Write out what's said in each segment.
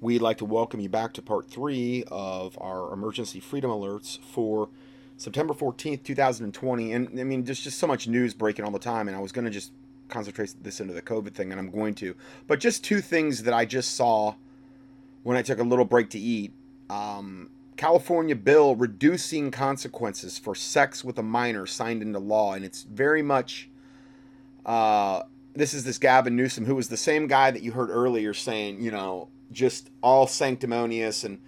we'd like to welcome you back to part three of our emergency freedom alerts for September 14th, 2020. And I mean, there's just so much news breaking all the time, and I was going to just concentrate this into the COVID thing, and I'm going to. But just two things that I just saw when I took a little break to eat. Um, California bill reducing consequences for sex with a minor signed into law, and it's very much. Uh, this is this Gavin Newsom, who was the same guy that you heard earlier saying, you know, just all sanctimonious and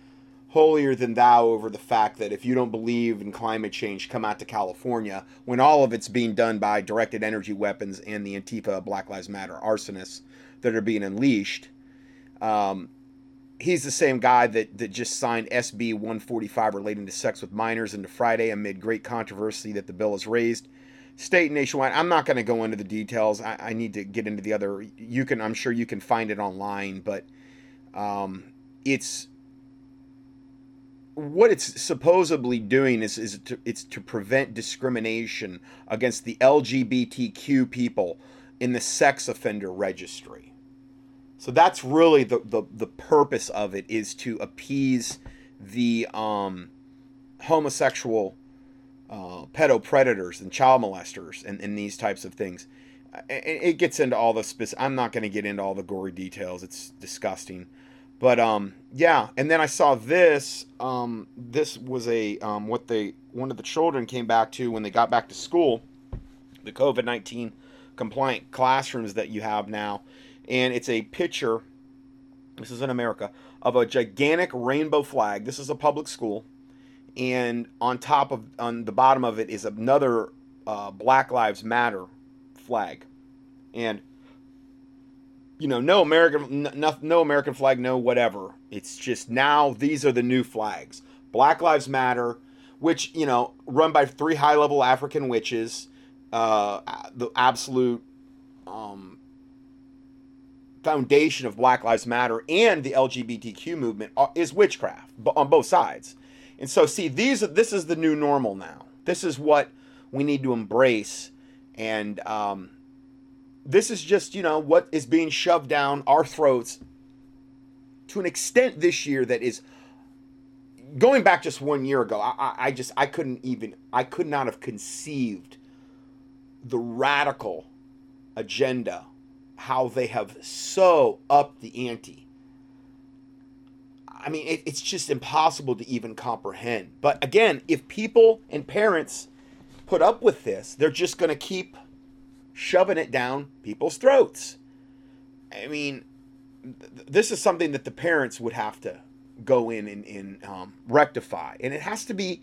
holier than thou over the fact that if you don't believe in climate change, come out to California when all of it's being done by directed energy weapons and the Antifa Black Lives Matter arsonists that are being unleashed. Um, he's the same guy that, that just signed SB 145 relating to sex with minors into Friday amid great controversy that the bill has raised state and nationwide. I'm not going to go into the details. I, I, need to get into the other. You can, I'm sure you can find it online, but um, it's what it's supposedly doing is, is to, it's to prevent discrimination against the LGBTQ people in the sex offender registry. So that's really the, the, the purpose of it is to appease the um, homosexual uh, pedo predators and child molesters and, and these types of things. It gets into all the specific. I'm not going to get into all the gory details. It's disgusting. But um, yeah, and then I saw this. Um, this was a um, what they one of the children came back to when they got back to school, the COVID nineteen compliant classrooms that you have now, and it's a picture. This is in America of a gigantic rainbow flag. This is a public school, and on top of on the bottom of it is another uh, Black Lives Matter flag, and you know, no American, no, no American flag, no whatever. It's just now these are the new flags. Black Lives Matter, which you know, run by three high-level African witches, uh, the absolute um, foundation of Black Lives Matter and the LGBTQ movement is witchcraft on both sides. And so, see, these this is the new normal now. This is what we need to embrace, and um, this is just, you know, what is being shoved down our throats to an extent this year that is going back just one year ago. I, I just, I couldn't even, I could not have conceived the radical agenda, how they have so upped the ante. I mean, it, it's just impossible to even comprehend. But again, if people and parents put up with this, they're just going to keep shoving it down people's throats. I mean, th- this is something that the parents would have to go in and, and um, rectify. And it has to be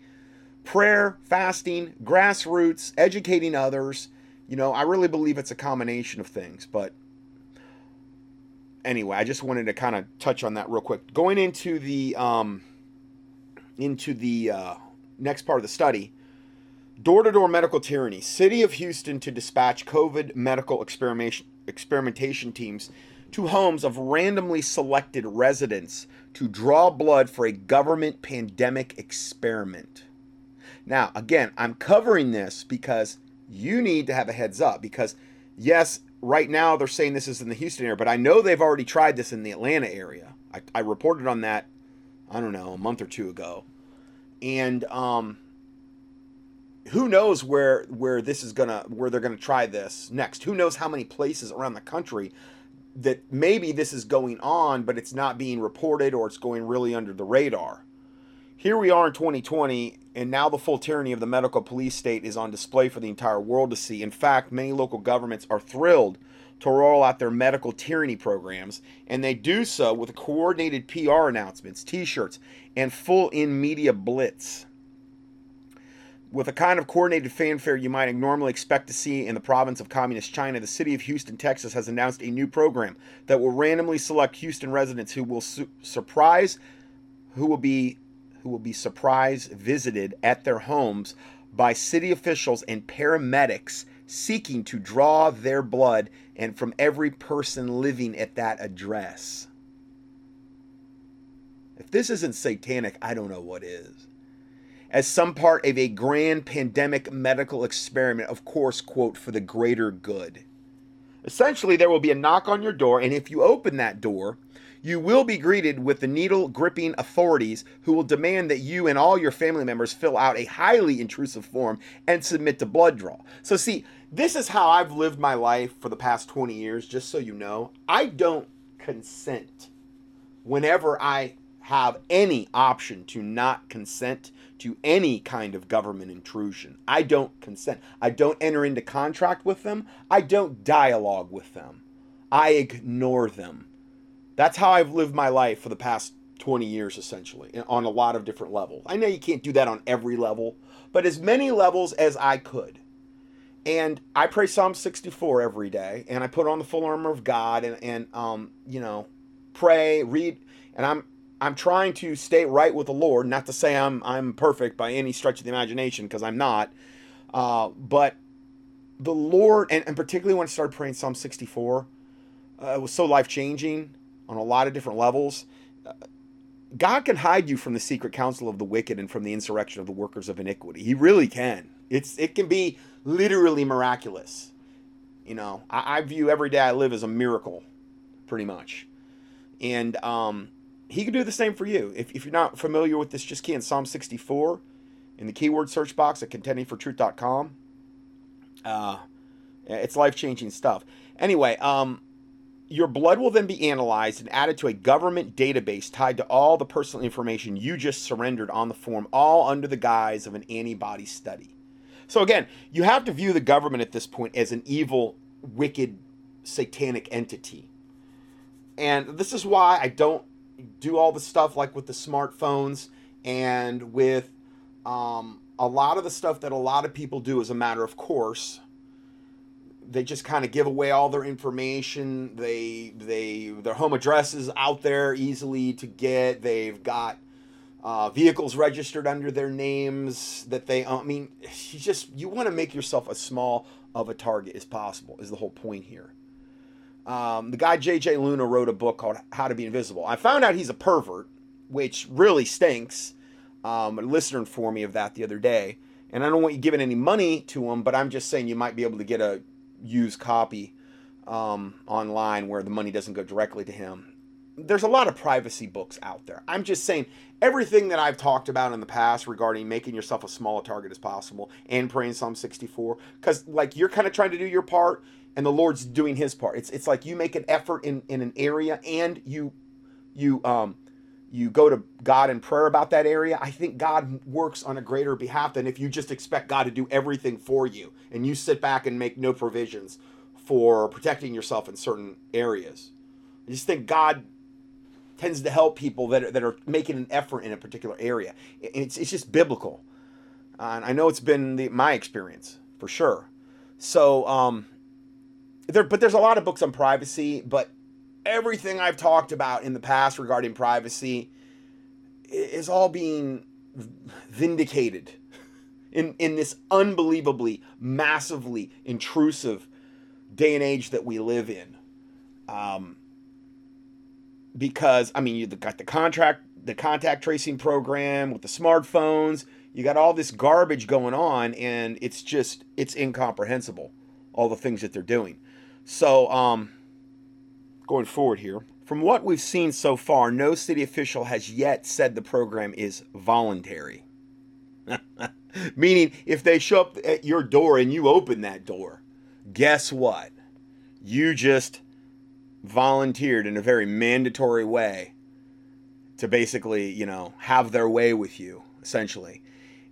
prayer, fasting, grassroots, educating others. You know, I really believe it's a combination of things. But anyway, I just wanted to kind of touch on that real quick. Going into the um, into the uh, next part of the study, Door to door medical tyranny. City of Houston to dispatch COVID medical experimentation, teams to homes of randomly selected residents to draw blood for a government pandemic experiment. Now, again, I'm covering this because you need to have a heads up because, yes, right now they're saying this is in the Houston area, but I know they've already tried this in the Atlanta area. I, I reported on that, I don't know, a month or two ago. And, um, who knows where where this is gonna where they're gonna try this next. Who knows how many places around the country that maybe this is going on but it's not being reported or it's going really under the radar. Here we are in 2020 and now the full tyranny of the medical police state is on display for the entire world to see. In fact many local governments are thrilled to roll out their medical tyranny programs and they do so with coordinated pr announcements t-shirts and full in media blitz with a kind of coordinated fanfare you might normally expect to see in the province of communist China, the city of Houston, Texas has announced a new program that will randomly select Houston residents who will su- surprise who will be who will be surprise visited at their homes by city officials and paramedics seeking to draw their blood and from every person living at that address. If this isn't satanic, I don't know what is as some part of a grand pandemic medical experiment, of course, quote, for the greater good. Essentially, there will be a knock on your door, and if you open that door, you will be greeted with the needle gripping authorities who will demand that you and all your family members fill out a highly intrusive form and submit to blood draw. So, see, this is how I've lived my life for the past 20 years, just so you know. I don't consent whenever I have any option to not consent to any kind of government intrusion. I don't consent. I don't enter into contract with them. I don't dialogue with them. I ignore them. That's how I've lived my life for the past 20 years, essentially, on a lot of different levels. I know you can't do that on every level, but as many levels as I could. And I pray Psalm 64 every day, and I put on the full armor of God, and, and um, you know, pray, read, and I'm I'm trying to stay right with the Lord. Not to say I'm I'm perfect by any stretch of the imagination, because I'm not. Uh, but the Lord, and, and particularly when I started praying Psalm 64, uh, it was so life changing on a lot of different levels. Uh, God can hide you from the secret counsel of the wicked and from the insurrection of the workers of iniquity. He really can. It's it can be literally miraculous. You know, I, I view every day I live as a miracle, pretty much. And um, he can do the same for you. If, if you're not familiar with this, just key in Psalm 64 in the keyword search box at contendingfortruth.com. Uh, it's life changing stuff. Anyway, um, your blood will then be analyzed and added to a government database tied to all the personal information you just surrendered on the form, all under the guise of an antibody study. So, again, you have to view the government at this point as an evil, wicked, satanic entity. And this is why I don't do all the stuff like with the smartphones and with um, a lot of the stuff that a lot of people do as a matter of course they just kind of give away all their information. They they their home address is out there easily to get. They've got uh, vehicles registered under their names that they i mean you just you want to make yourself as small of a target as possible is the whole point here um, the guy JJ Luna wrote a book called How to Be Invisible. I found out he's a pervert, which really stinks. Um, a listener informed me of that the other day. And I don't want you giving any money to him, but I'm just saying you might be able to get a used copy um, online where the money doesn't go directly to him. There's a lot of privacy books out there. I'm just saying everything that I've talked about in the past regarding making yourself as small a target as possible and praying Psalm 64, because like you're kind of trying to do your part and the Lord's doing his part. It's it's like you make an effort in in an area and you you um you go to God in prayer about that area. I think God works on a greater behalf than if you just expect God to do everything for you and you sit back and make no provisions for protecting yourself in certain areas. I just think God tends to help people that are, that are making an effort in a particular area. It's, it's just biblical. Uh, and I know it's been the, my experience for sure. So, um, there, but there's a lot of books on privacy, but everything I've talked about in the past regarding privacy is all being vindicated in, in this unbelievably, massively intrusive day and age that we live in. Um, because I mean, you've got the contract, the contact tracing program with the smartphones. You got all this garbage going on, and it's just it's incomprehensible. All the things that they're doing. So, um, going forward here, from what we've seen so far, no city official has yet said the program is voluntary. Meaning, if they show up at your door and you open that door, guess what? You just volunteered in a very mandatory way to basically, you know, have their way with you, essentially.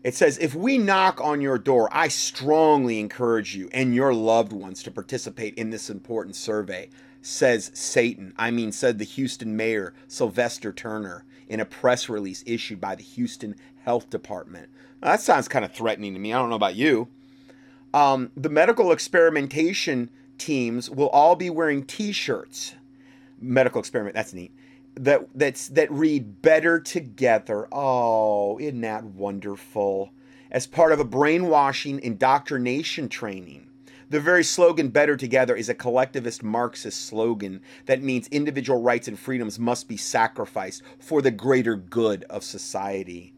It says, if we knock on your door, I strongly encourage you and your loved ones to participate in this important survey, says Satan. I mean, said the Houston mayor, Sylvester Turner, in a press release issued by the Houston Health Department. Now, that sounds kind of threatening to me. I don't know about you. Um, the medical experimentation teams will all be wearing t shirts. Medical experiment, that's neat that that's that read better together. Oh, isn't that wonderful? As part of a brainwashing indoctrination training. The very slogan Better Together is a collectivist Marxist slogan that means individual rights and freedoms must be sacrificed for the greater good of society.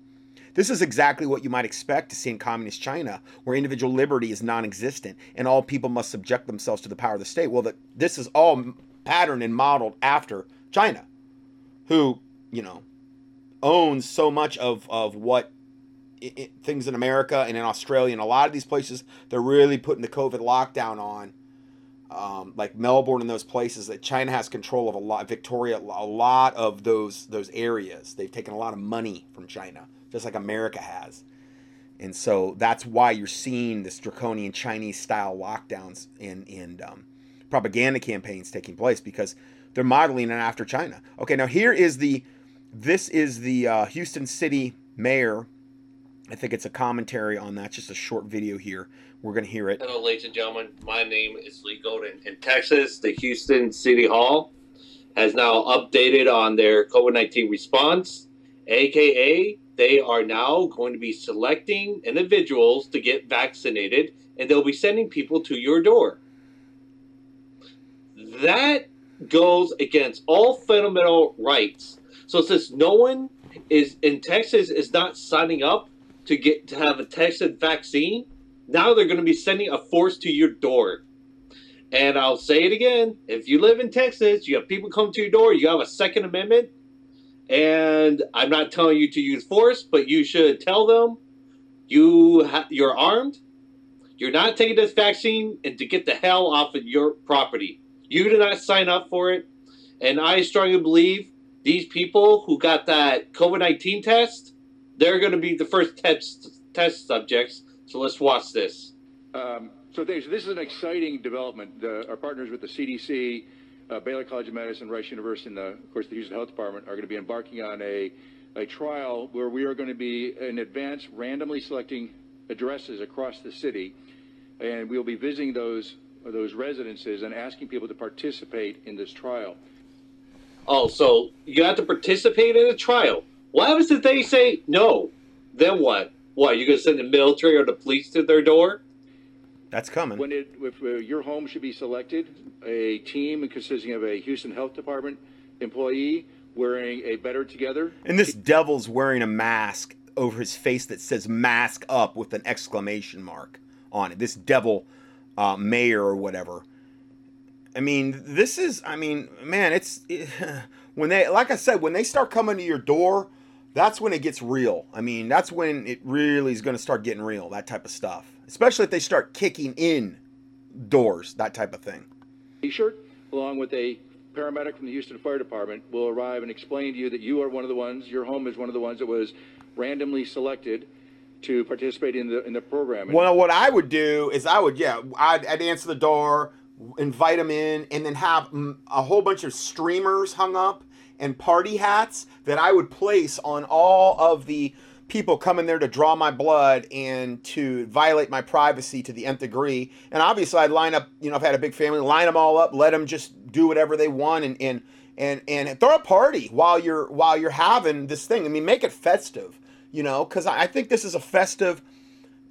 This is exactly what you might expect to see in communist China, where individual liberty is non existent and all people must subject themselves to the power of the state. Well, the, this is all patterned and modeled after China who you know owns so much of of what it, it, things in America and in Australia and a lot of these places they're really putting the COVID lockdown on. Um, like Melbourne and those places that China has control of a lot, Victoria, a lot of those those areas. They've taken a lot of money from China, just like America has, and so that's why you're seeing this draconian Chinese style lockdowns and and um, propaganda campaigns taking place because they're modeling it after China. Okay, now here is the this is the uh, Houston City mayor I think it's a commentary on that, just a short video here. We're going to hear it. Hello, ladies and gentlemen. My name is Lee Golden. In Texas, the Houston City Hall has now updated on their COVID 19 response, aka, they are now going to be selecting individuals to get vaccinated and they'll be sending people to your door. That goes against all fundamental rights. So since no one is in Texas is not signing up to get to have a Texas vaccine, now they're going to be sending a force to your door. And I'll say it again: if you live in Texas, you have people come to your door. You have a Second Amendment, and I'm not telling you to use force, but you should tell them you ha- you're armed. You're not taking this vaccine, and to get the hell off of your property. You did not sign up for it, and I strongly believe these people who got that COVID nineteen test they're going to be the first test test subjects. So let's watch this. Um, so. This is an exciting development. The, our partners with the CDC, uh, Baylor College of Medicine, Rice University, and the, of course the Houston Health Department are going to be embarking on a a trial where we are going to be in advance randomly selecting addresses across the city, and we will be visiting those those residences and asking people to participate in this trial. Oh, so you have to participate in a trial. What happens if they say no? Then what? What you gonna send the military or the police to their door? That's coming. When it, if uh, your home should be selected, a team consisting of a Houston Health Department employee wearing a Better Together. And this devil's wearing a mask over his face that says "mask up" with an exclamation mark on it. This devil uh, mayor or whatever. I mean, this is. I mean, man, it's it, when they, like I said, when they start coming to your door that's when it gets real. I mean, that's when it really is going to start getting real, that type of stuff. Especially if they start kicking in doors, that type of thing. T-shirt, along with a paramedic from the Houston Fire Department, will arrive and explain to you that you are one of the ones, your home is one of the ones that was randomly selected to participate in the in the program. Well, what I would do is I would, yeah, I'd, I'd answer the door, invite them in, and then have a whole bunch of streamers hung up and party hats that I would place on all of the people coming there to draw my blood and to violate my privacy to the nth degree. And obviously, I'd line up, you know, I've had a big family, line them all up, let them just do whatever they want and, and, and, and throw a party while you're, while you're having this thing. I mean, make it festive, you know, because I think this is a festive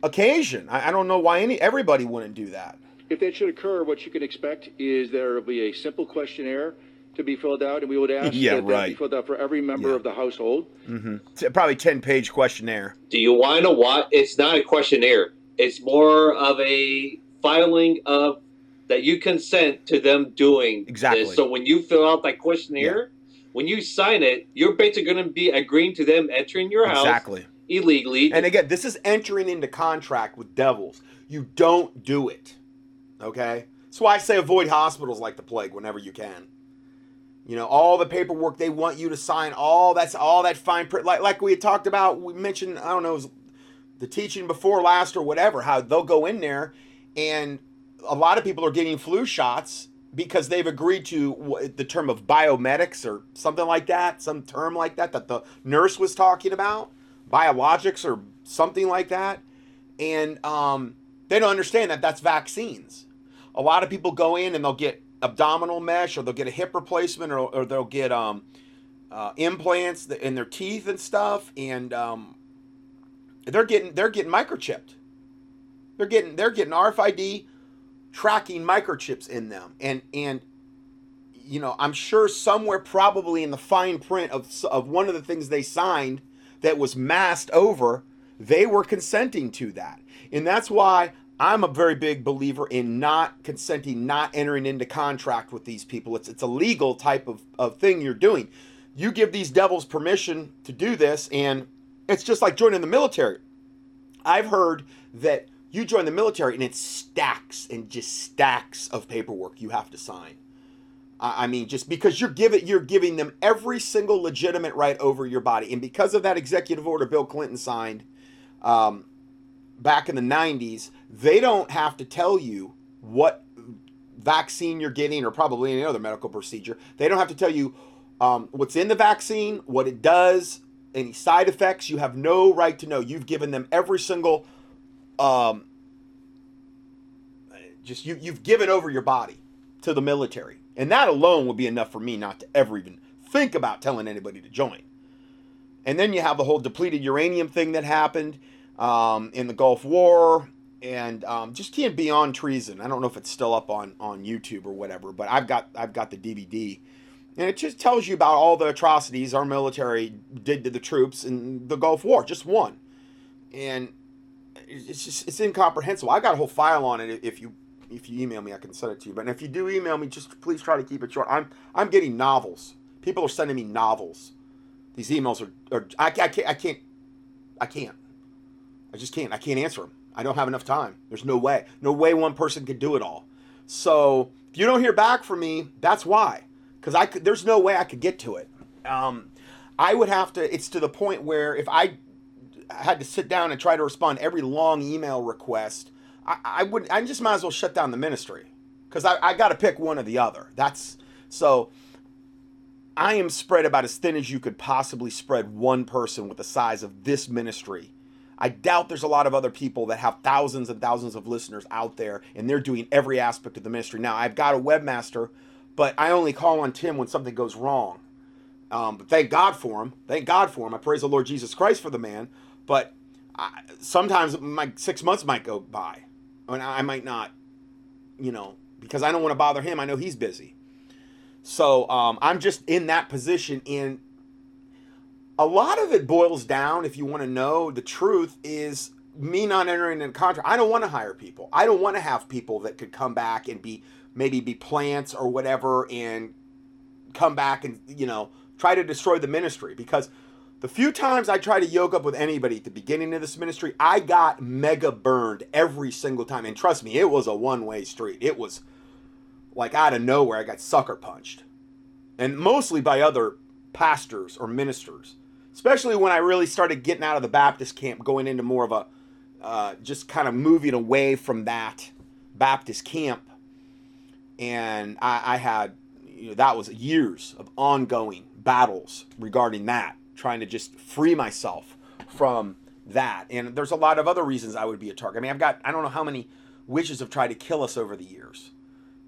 occasion. I, I don't know why any, everybody wouldn't do that. If that should occur, what you can expect is there will be a simple questionnaire to be filled out, and we would ask yeah, that right. that be filled out for every member yeah. of the household. Mm-hmm. Probably ten page questionnaire. Do you want to know what? It's not a questionnaire. It's more of a filing of that you consent to them doing exactly. This. So when you fill out that questionnaire, yeah. When you sign it, you're basically going to be agreeing to them entering your house exactly illegally. And again, this is entering into contract with devils. You don't do it. Okay. That's why I say avoid hospitals like the plague whenever you can. You know, all the paperwork they want you to sign, all that's all that fine print. Like like we had talked about, we mentioned, I don't know, the teaching before last or whatever, how they'll go in there and a lot of people are getting flu shots because they've agreed to the term of biomedics or something like that, some term like that that the nurse was talking about, biologics or something like that, and um, they don't understand that that's vaccines. A lot of people go in and they'll get abdominal mesh or they'll get a hip replacement or, or they'll get um, uh, implants in their teeth and stuff. And um, they're getting they're getting microchipped. They're getting they're getting RFID tracking microchips in them and and you know I'm sure somewhere probably in the fine print of of one of the things they signed that was masked over they were consenting to that and that's why I'm a very big believer in not consenting, not entering into contract with these people. It's it's a legal type of, of thing you're doing. you give these devils permission to do this, and it's just like joining the military. I've heard that you join the military and it stacks and just stacks of paperwork you have to sign. I mean, just because you're giving you're giving them every single legitimate right over your body, and because of that executive order Bill Clinton signed um, back in the '90s, they don't have to tell you what vaccine you're getting, or probably any other medical procedure. They don't have to tell you um, what's in the vaccine, what it does, any side effects. You have no right to know. You've given them every single um, just you you've given over your body to the military. And that alone would be enough for me not to ever even think about telling anybody to join. And then you have the whole depleted uranium thing that happened um, in the Gulf War, and um, just can't beyond treason. I don't know if it's still up on on YouTube or whatever, but I've got I've got the DVD, and it just tells you about all the atrocities our military did to the troops in the Gulf War, just one, and it's just it's incomprehensible. I got a whole file on it. If you if you email me, I can send it to you. But if you do email me, just please try to keep it short. I'm I'm getting novels. People are sending me novels. These emails are, are I, I can't I can't I can't. I just can't. I can't answer them. I don't have enough time. There's no way. No way one person could do it all. So if you don't hear back from me, that's why. Because I could, there's no way I could get to it. Um, I would have to. It's to the point where if I had to sit down and try to respond every long email request, I, I would I just might as well shut down the ministry because I, I got to pick one or the other. That's so. I am spread about as thin as you could possibly spread one person with the size of this ministry. I doubt there's a lot of other people that have thousands and thousands of listeners out there and they're doing every aspect of the ministry. Now, I've got a webmaster, but I only call on Tim when something goes wrong. Um, but thank God for him. Thank God for him. I praise the Lord Jesus Christ for the man. But I, sometimes my six months might go by and I might not, you know, because I don't want to bother him. I know he's busy. So um, I'm just in that position. And a lot of it boils down, if you want to know the truth, is me not entering in contract. I don't want to hire people. I don't want to have people that could come back and be maybe be plants or whatever and come back and, you know, try to destroy the ministry because the few times I tried to yoke up with anybody at the beginning of this ministry, I got mega burned every single time. And trust me, it was a one way street. It was like out of nowhere, I got sucker punched. And mostly by other pastors or ministers, especially when I really started getting out of the Baptist camp, going into more of a uh, just kind of moving away from that Baptist camp. And I, I had, you know, that was years of ongoing battles regarding that trying to just free myself from that. And there's a lot of other reasons I would be a target. I mean, I've got, I don't know how many witches have tried to kill us over the years,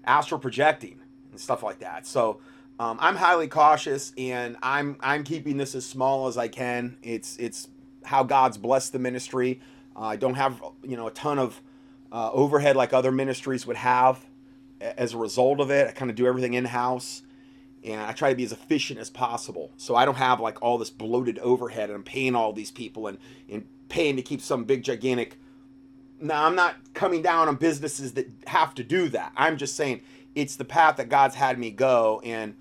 astral projecting and stuff like that. So um, I'm highly cautious and I'm, I'm keeping this as small as I can. It's, it's how God's blessed the ministry. Uh, I don't have, you know, a ton of uh, overhead like other ministries would have as a result of it. I kind of do everything in house and I try to be as efficient as possible. So I don't have like all this bloated overhead and I'm paying all these people and, and paying to keep some big gigantic. Now I'm not coming down on businesses that have to do that. I'm just saying it's the path that God's had me go and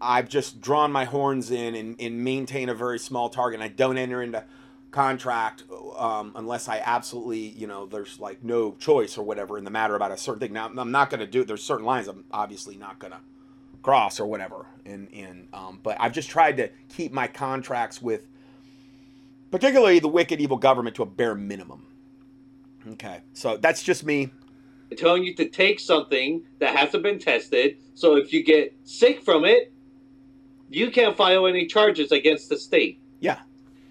I've just drawn my horns in and, and maintain a very small target. And I don't enter into contract um, unless I absolutely, you know, there's like no choice or whatever in the matter about a certain thing. Now I'm not going to do. it. There's certain lines I'm obviously not going to cross or whatever. And and um, but I've just tried to keep my contracts with, particularly the wicked evil government, to a bare minimum. Okay, so that's just me. telling you to take something that hasn't been tested. So if you get sick from it, you can't file any charges against the state. Yeah,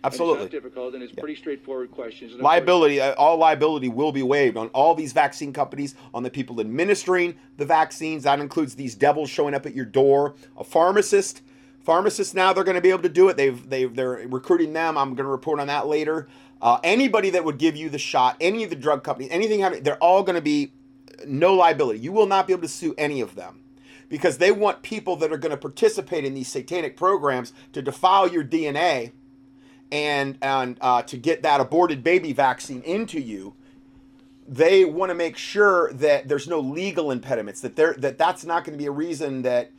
Absolutely. It's not difficult, and it's yeah. pretty straightforward questions. liability, uh, all liability will be waived on all these vaccine companies, on the people administering the vaccines. That includes these devils showing up at your door. A pharmacist, pharmacists now they're going to be able to do it. They've they they're recruiting them. I'm going to report on that later. Uh, anybody that would give you the shot, any of the drug companies, anything having, they're all going to be no liability. You will not be able to sue any of them because they want people that are going to participate in these satanic programs to defile your DNA and and uh, to get that aborted baby vaccine into you they want to make sure that there's no legal impediments that there that that's not going to be a reason that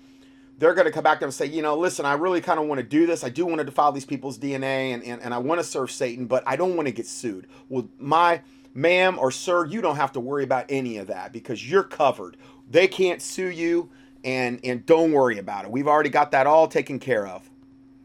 they're going to come back to and say, you know, listen, I really kind of want to do this. I do want to defile these people's DNA and, and, and I want to serve Satan, but I don't want to get sued. Well, my ma'am or sir, you don't have to worry about any of that because you're covered. They can't sue you and and don't worry about it. We've already got that all taken care of.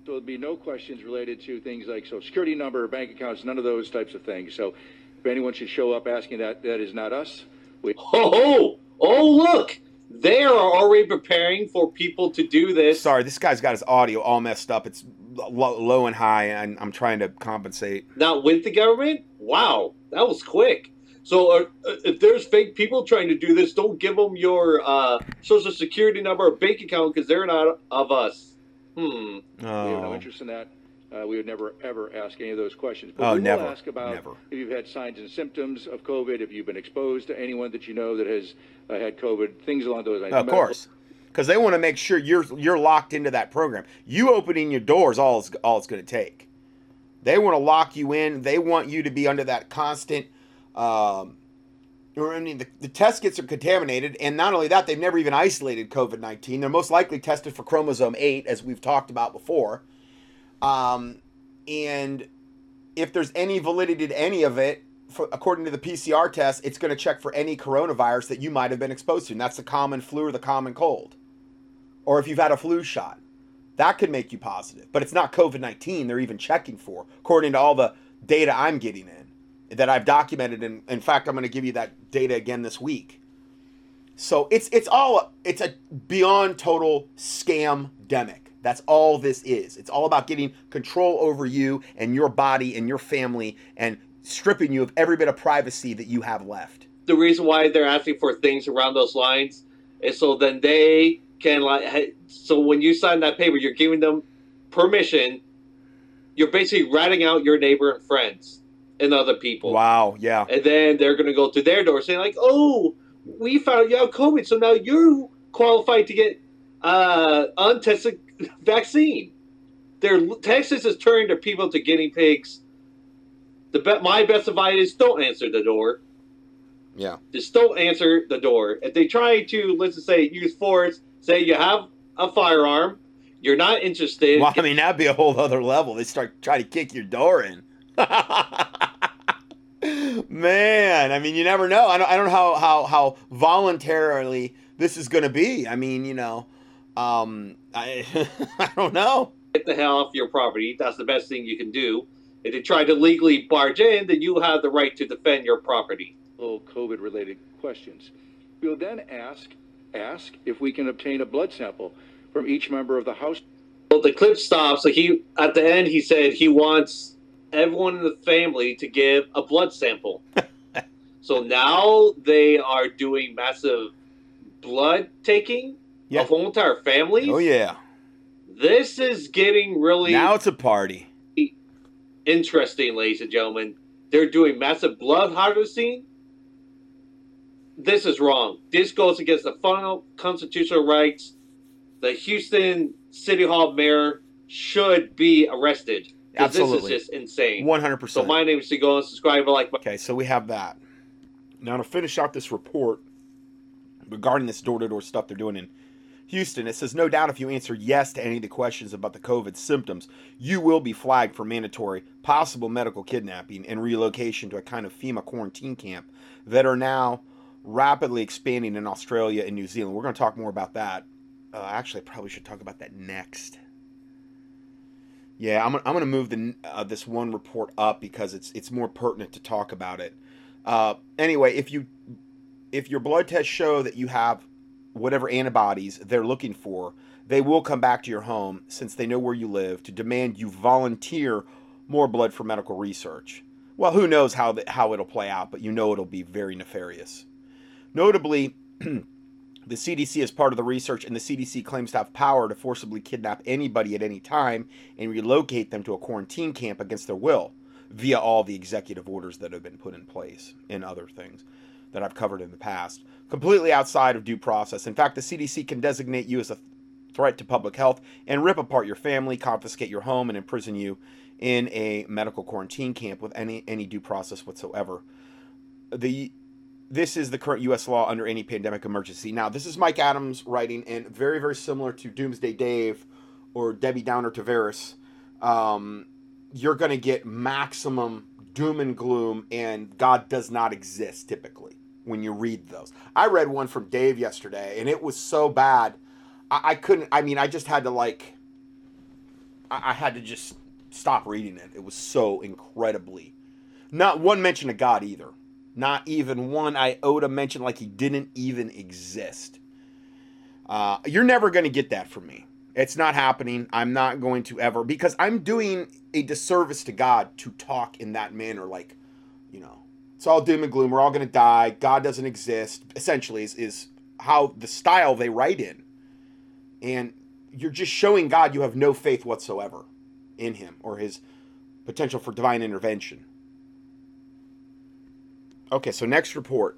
So there'll be no questions related to things like social security number, bank accounts, none of those types of things. So if anyone should show up asking that, that is not us. We, Oh, oh, oh, look! They are already preparing for people to do this. Sorry, this guy's got his audio all messed up. It's low, low and high, and I'm trying to compensate. Not with the government? Wow, that was quick. So uh, uh, if there's fake people trying to do this, don't give them your uh, social security number or bank account because they're not of us. Hmm. we have no Oh, interest in that. Uh, we would never, ever ask any of those questions. But Oh, we will never, ask about never. if you've had signs and symptoms of COVID, if you've been exposed to anyone that you know that has uh, had COVID, things along those lines. of course, because they want to make sure you're you're locked into that program. You opening your doors, all it's all it's going to take. They want to lock you in. They want you to be under that constant. Um, or, I mean, the, the test kits are contaminated, and not only that, they've never even isolated COVID nineteen. They're most likely tested for chromosome eight, as we've talked about before. Um, and if there's any validity to any of it, for, according to the PCR test, it's going to check for any coronavirus that you might have been exposed to. And that's the common flu or the common cold. Or if you've had a flu shot, that could make you positive. But it's not COVID 19 they're even checking for, according to all the data I'm getting in that I've documented. And in fact, I'm going to give you that data again this week. So it's it's all it's a beyond total scam demic. That's all this is. It's all about getting control over you and your body and your family and stripping you of every bit of privacy that you have left. The reason why they're asking for things around those lines is so then they can like. So when you sign that paper, you're giving them permission. You're basically ratting out your neighbor and friends and other people. Wow, yeah. and then they're going to go to their door saying like, "Oh, we found you have COVID, so now you're qualified to get uh, untested vaccine." Their Texas is turning their people to guinea pigs. The be- my best advice is don't answer the door. Yeah. Just don't answer the door. If they try to, let's just say, use force, say you have a firearm, you're not interested. Well, I mean, that'd be a whole other level. They start trying to kick your door in. Man, I mean, you never know. I don't, I don't know how, how, how voluntarily this is going to be. I mean, you know, um, I, I don't know. get the hell off your property. That's the best thing you can do. If they try to legally barge in, then you have the right to defend your property. little COVID-related questions. We will then ask ask if we can obtain a blood sample from each member of the house. Well, the clip stops. So he, at the end, he said he wants everyone in the family to give a blood sample. so now they are doing massive blood taking Yeah. of whole entire families. Oh yeah. This is getting really Now it's a party. interesting, ladies and gentlemen. They're doing massive blood harvesting. This is wrong. This goes against the fundamental constitutional rights. The Houston City Hall mayor should be arrested. Absolutely. This is just insane. 100%. So my name is to go and subscribe, like my Okay, so we have that. Now to finish out this report regarding this door-to-door stuff they're doing in Houston, it says no doubt if you answer yes to any of the questions about the COVID symptoms, you will be flagged for mandatory possible medical kidnapping and relocation to a kind of FEMA quarantine camp that are now rapidly expanding in Australia and New Zealand. We're going to talk more about that. Uh, actually, I probably should talk about that next. Yeah, I'm, I'm going to move the uh, this one report up because it's it's more pertinent to talk about it. Uh, anyway, if you if your blood tests show that you have whatever antibodies they're looking for, they will come back to your home since they know where you live to demand you volunteer more blood for medical research. Well, who knows how the, how it'll play out, but you know it'll be very nefarious. Notably, the CDC is part of the research, and the CDC claims to have power to forcibly kidnap anybody at any time and relocate them to a quarantine camp against their will via all the executive orders that have been put in place and other things that I've covered in the past. Completely outside of due process. In fact, the CDC can designate you as a threat to public health and rip apart your family, confiscate your home, and imprison you in a medical quarantine camp with any any due process whatsoever. The this is the current U.S. law under any pandemic emergency. Now, this is Mike Adams writing, and very, very similar to Doomsday Dave or Debbie Downer Tavares. Um, you're going to get maximum doom and gloom, and God does not exist typically when you read those. I read one from Dave yesterday, and it was so bad. I, I couldn't, I mean, I just had to like, I, I had to just stop reading it. It was so incredibly, not one mention of God either. Not even one iota mention like he didn't even exist. Uh, you're never going to get that from me. It's not happening. I'm not going to ever because I'm doing a disservice to God to talk in that manner. Like, you know, it's all doom and gloom. We're all going to die. God doesn't exist. Essentially, is, is how the style they write in, and you're just showing God you have no faith whatsoever in Him or His potential for divine intervention. Okay, so next report.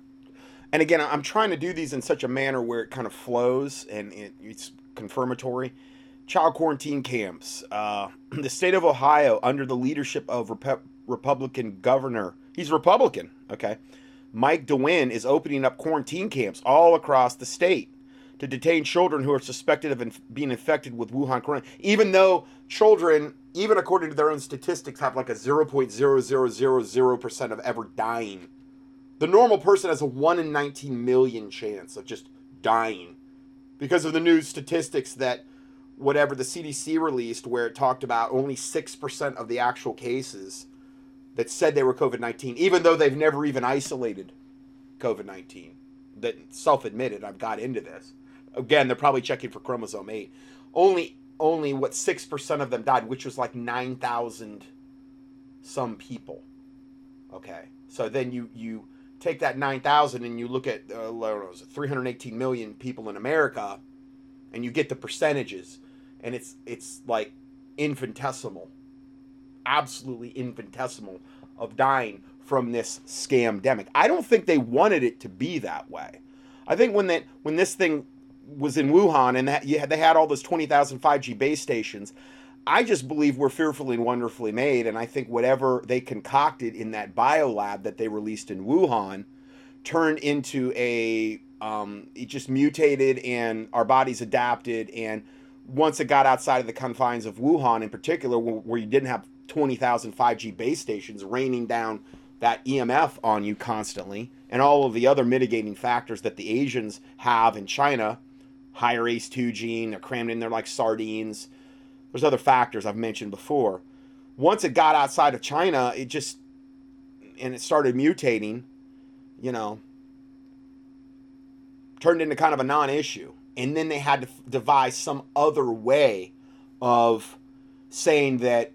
And again, I'm trying to do these in such a manner where it kind of flows and it, it's confirmatory. Child quarantine camps. Uh, the state of Ohio, under the leadership of Rep- Republican governor, he's Republican, okay? Mike DeWine is opening up quarantine camps all across the state to detain children who are suspected of inf- being infected with Wuhan corona. Even though children, even according to their own statistics, have like a 0.0000% of ever dying. The normal person has a 1 in 19 million chance of just dying because of the new statistics that whatever the CDC released, where it talked about only 6% of the actual cases that said they were COVID 19, even though they've never even isolated COVID 19. That self admitted, I've got into this. Again, they're probably checking for chromosome 8. Only, only what 6% of them died, which was like 9,000 some people. Okay. So then you, you, take that 9,000 and you look at uh, know, 318 million people in America and you get the percentages and it's it's like infinitesimal absolutely infinitesimal of dying from this scamdemic. I don't think they wanted it to be that way. I think when that when this thing was in Wuhan and that, had, they had all those 20,000 5G base stations, I just believe we're fearfully and wonderfully made, and I think whatever they concocted in that biolab that they released in Wuhan turned into a um, it just mutated, and our bodies adapted, and once it got outside of the confines of Wuhan, in particular, where, where you didn't have 20,000 5G base stations raining down that EMF on you constantly, and all of the other mitigating factors that the Asians have in China, higher ACE2 gene, they're crammed in there like sardines there's other factors I've mentioned before. Once it got outside of China, it just and it started mutating, you know, turned into kind of a non-issue. And then they had to devise some other way of saying that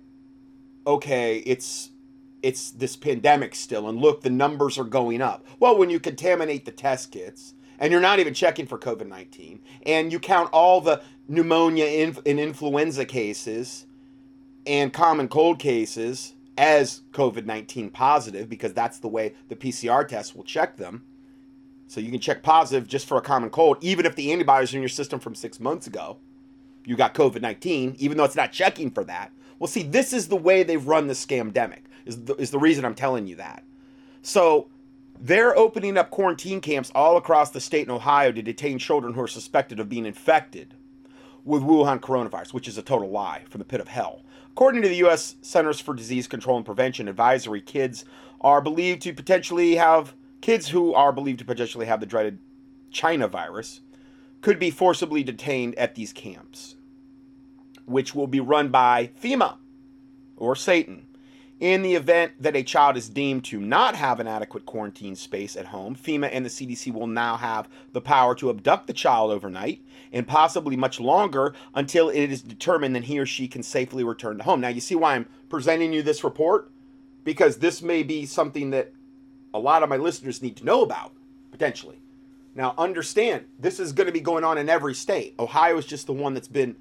okay, it's it's this pandemic still and look the numbers are going up. Well, when you contaminate the test kits and you're not even checking for COVID-19 and you count all the pneumonia and influenza cases and common cold cases as COVID 19 positive because that's the way the PCR test will check them. So you can check positive just for a common cold, even if the antibodies are in your system from six months ago. You got COVID 19, even though it's not checking for that. Well, see, this is the way they've run the scamdemic, is the, is the reason I'm telling you that. So they're opening up quarantine camps all across the state in Ohio to detain children who are suspected of being infected with Wuhan coronavirus, which is a total lie from the pit of hell. According to the U.S. Centers for Disease Control and Prevention advisory, kids are believed to potentially have kids who are believed to potentially have the dreaded China virus could be forcibly detained at these camps, which will be run by FEMA or Satan. In the event that a child is deemed to not have an adequate quarantine space at home, FEMA and the CDC will now have the power to abduct the child overnight and possibly much longer until it is determined that he or she can safely return to home. Now, you see why I'm presenting you this report? Because this may be something that a lot of my listeners need to know about, potentially. Now, understand, this is going to be going on in every state. Ohio is just the one that's been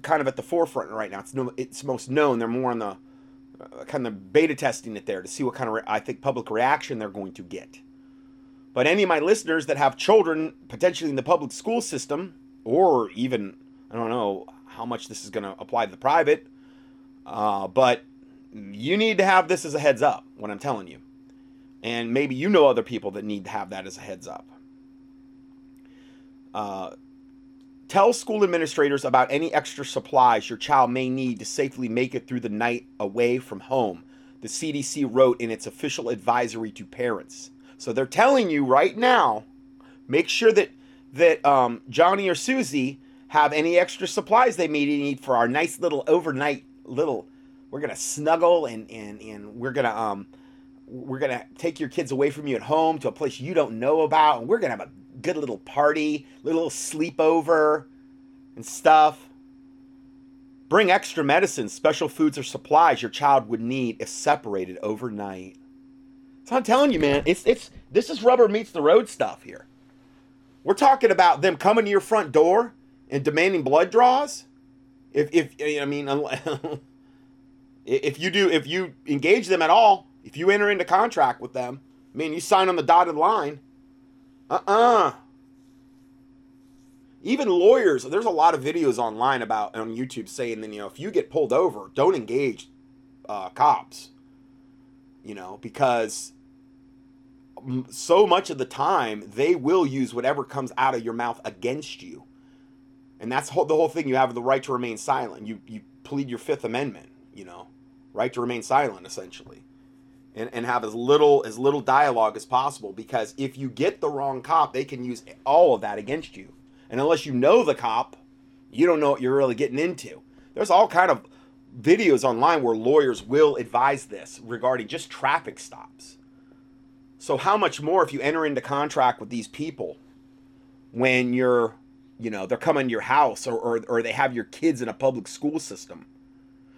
kind of at the forefront right now. It's, no, it's most known. They're more on the kind of beta testing it there to see what kind of, re- I think, public reaction they're going to get. But any of my listeners that have children potentially in the public school system, or even, I don't know how much this is going to apply to the private, uh, but you need to have this as a heads up, what I'm telling you. And maybe you know other people that need to have that as a heads up. Uh, tell school administrators about any extra supplies your child may need to safely make it through the night away from home, the CDC wrote in its official advisory to parents. So they're telling you right now make sure that, that um, Johnny or Susie have any extra supplies they may need for our nice little overnight little. We're gonna snuggle and and and we're gonna um we're gonna take your kids away from you at home to a place you don't know about, and we're gonna have a good little party, little sleepover, and stuff. Bring extra medicines, special foods, or supplies your child would need if separated overnight. So I'm telling you, man, it's it's this is rubber meets the road stuff here. We're talking about them coming to your front door and demanding blood draws. If if I mean, if you do, if you engage them at all, if you enter into contract with them, I mean, you sign on the dotted line. Uh-uh. Even lawyers, there's a lot of videos online about on YouTube saying that you know if you get pulled over, don't engage uh, cops. You know because so much of the time they will use whatever comes out of your mouth against you, and that's the whole thing. You have the right to remain silent. You you plead your Fifth Amendment. You know, right to remain silent, essentially and, and have as little as little dialogue as possible because if you get the wrong cop, they can use all of that against you. And unless you know the cop, you don't know what you're really getting into. There's all kind of videos online where lawyers will advise this regarding just traffic stops. So how much more if you enter into contract with these people when you're, you know, they're coming to your house or, or, or they have your kids in a public school system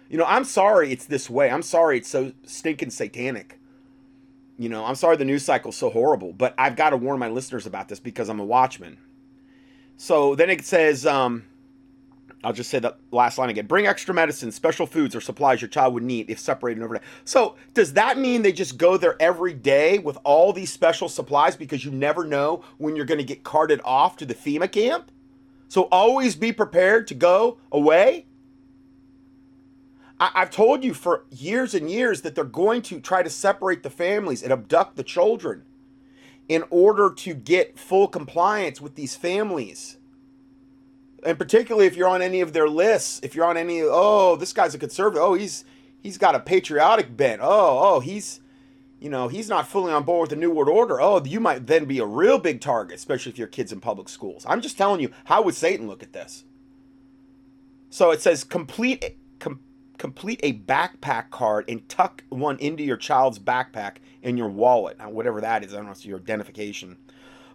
you know, I'm sorry it's this way. I'm sorry it's so stinking satanic. You know, I'm sorry the news cycle's so horrible, but I've got to warn my listeners about this because I'm a watchman. So then it says, um, I'll just say the last line again. Bring extra medicine, special foods, or supplies your child would need if separated overnight. So does that mean they just go there every day with all these special supplies because you never know when you're going to get carted off to the FEMA camp? So always be prepared to go away? I, have told you for years and years that they're going to try to separate the families and abduct the children in order to get full compliance with these families. And particularly if you're on any of their lists, if you're on any, oh, this guy's a conservative, oh, he's he's got a patriotic bent, oh, oh, he's, you know, he's not fully on board with the New World Order. Oh, you might then be a real big target, especially if your kid's in public schools. I'm just telling you, how would Satan look at this? So it says complete com- complete a backpack card and tuck one into your child's backpack in your wallet. Now, whatever that is, I don't know, it's your identification.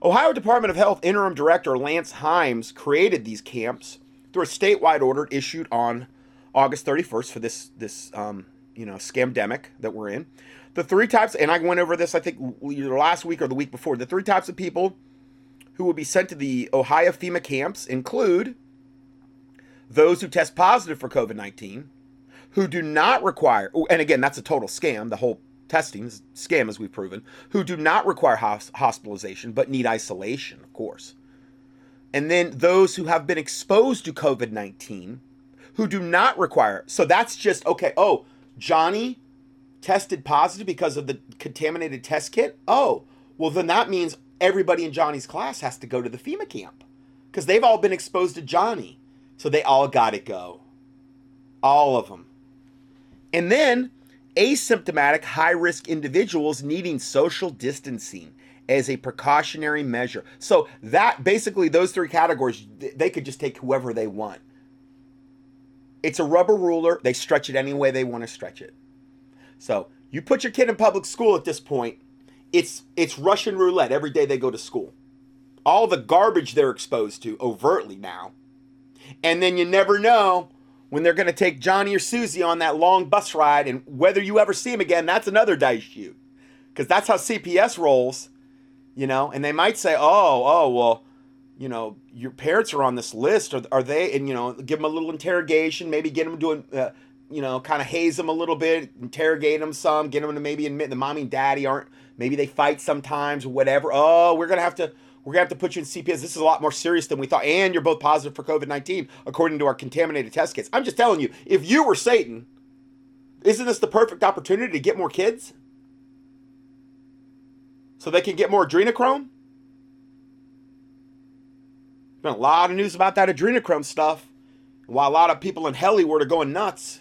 Ohio Department of Health Interim Director Lance Himes created these camps through a statewide order issued on August 31st for this this um, you know scamdemic that we're in. The three types, and I went over this I think either last week or the week before. The three types of people who will be sent to the Ohio FEMA camps include those who test positive for COVID 19, who do not require, oh, and again, that's a total scam. The whole testing is scam, as we've proven, who do not require hospitalization but need isolation, of course. And then those who have been exposed to COVID 19 who do not require. So that's just, okay, oh, Johnny tested positive because of the contaminated test kit. Oh, well, then that means everybody in Johnny's class has to go to the FEMA camp because they've all been exposed to Johnny. So they all got to go. All of them. And then asymptomatic high risk individuals needing social distancing as a precautionary measure. So that basically those three categories they could just take whoever they want. It's a rubber ruler. They stretch it any way they want to stretch it. So you put your kid in public school at this point, it's it's Russian roulette every day they go to school. All the garbage they're exposed to overtly now. And then you never know when they're going to take Johnny or Susie on that long bus ride, and whether you ever see them again, that's another dice shoot. Because that's how CPS rolls, you know. And they might say, "Oh, oh, well, you know, your parents are on this list. Are, are they?" And you know, give them a little interrogation, maybe get them doing, uh, you know, kind of haze them a little bit, interrogate them some, get them to maybe admit the mommy and daddy aren't. Maybe they fight sometimes or whatever. Oh, we're gonna have to we're gonna have to put you in CPS. This is a lot more serious than we thought, and you're both positive for COVID nineteen according to our contaminated test kits. I'm just telling you, if you were Satan, isn't this the perfect opportunity to get more kids? So they can get more adrenochrome? Been a lot of news about that adrenochrome stuff. While a lot of people in Hollywood are going nuts.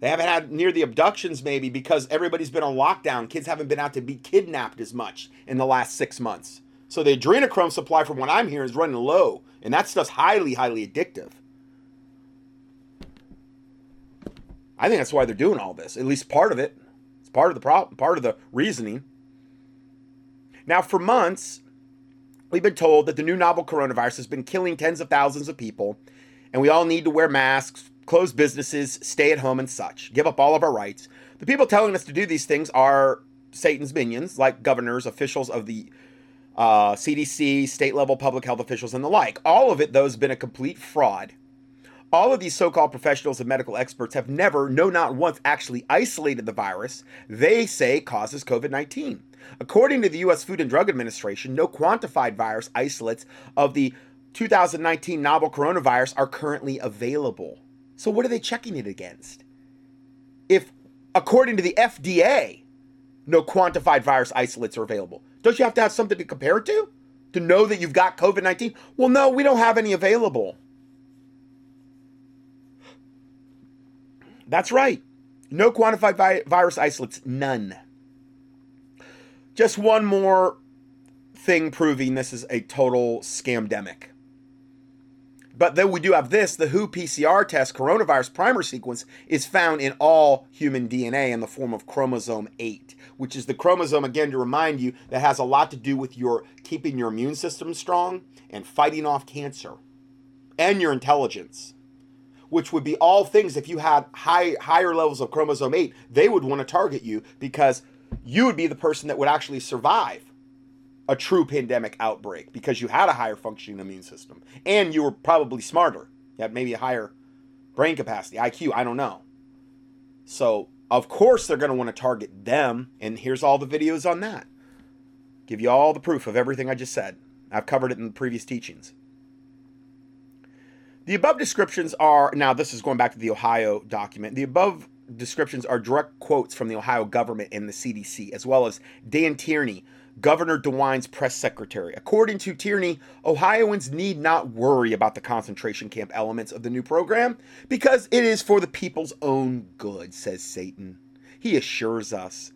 They haven't had near the abductions, maybe, because everybody's been on lockdown. Kids haven't been out to be kidnapped as much in the last six months. So the adrenochrome supply, from what I'm hearing, is running low. And that stuff's highly, highly addictive. I think that's why they're doing all this. At least part of it. It's part of the problem, part of the reasoning. Now, for months, we've been told that the new novel coronavirus has been killing tens of thousands of people, and we all need to wear masks, close businesses, stay at home, and such, give up all of our rights. The people telling us to do these things are Satan's minions, like governors, officials of the uh, CDC, state level public health officials, and the like. All of it, though, has been a complete fraud. All of these so called professionals and medical experts have never, no, not once, actually isolated the virus they say causes COVID 19. According to the U.S. Food and Drug Administration, no quantified virus isolates of the 2019 novel coronavirus are currently available. So, what are they checking it against? If, according to the FDA, no quantified virus isolates are available, don't you have to have something to compare it to? To know that you've got COVID 19? Well, no, we don't have any available. That's right. No quantified vi- virus isolates, none. Just one more thing proving this is a total scamdemic. But then we do have this the WHO PCR test coronavirus primer sequence is found in all human DNA in the form of chromosome 8, which is the chromosome, again, to remind you, that has a lot to do with your keeping your immune system strong and fighting off cancer and your intelligence, which would be all things if you had high, higher levels of chromosome 8, they would want to target you because you would be the person that would actually survive a true pandemic outbreak because you had a higher functioning immune system and you were probably smarter. You had maybe a higher brain capacity, IQ, I don't know. So, of course, they're going to want to target them. And here's all the videos on that. Give you all the proof of everything I just said. I've covered it in the previous teachings. The above descriptions are now, this is going back to the Ohio document. The above descriptions are direct quotes from the Ohio government and the CDC, as well as Dan Tierney, Governor DeWine's press secretary. According to Tierney, Ohioans need not worry about the concentration camp elements of the new program because it is for the people's own good, says Satan. He assures us.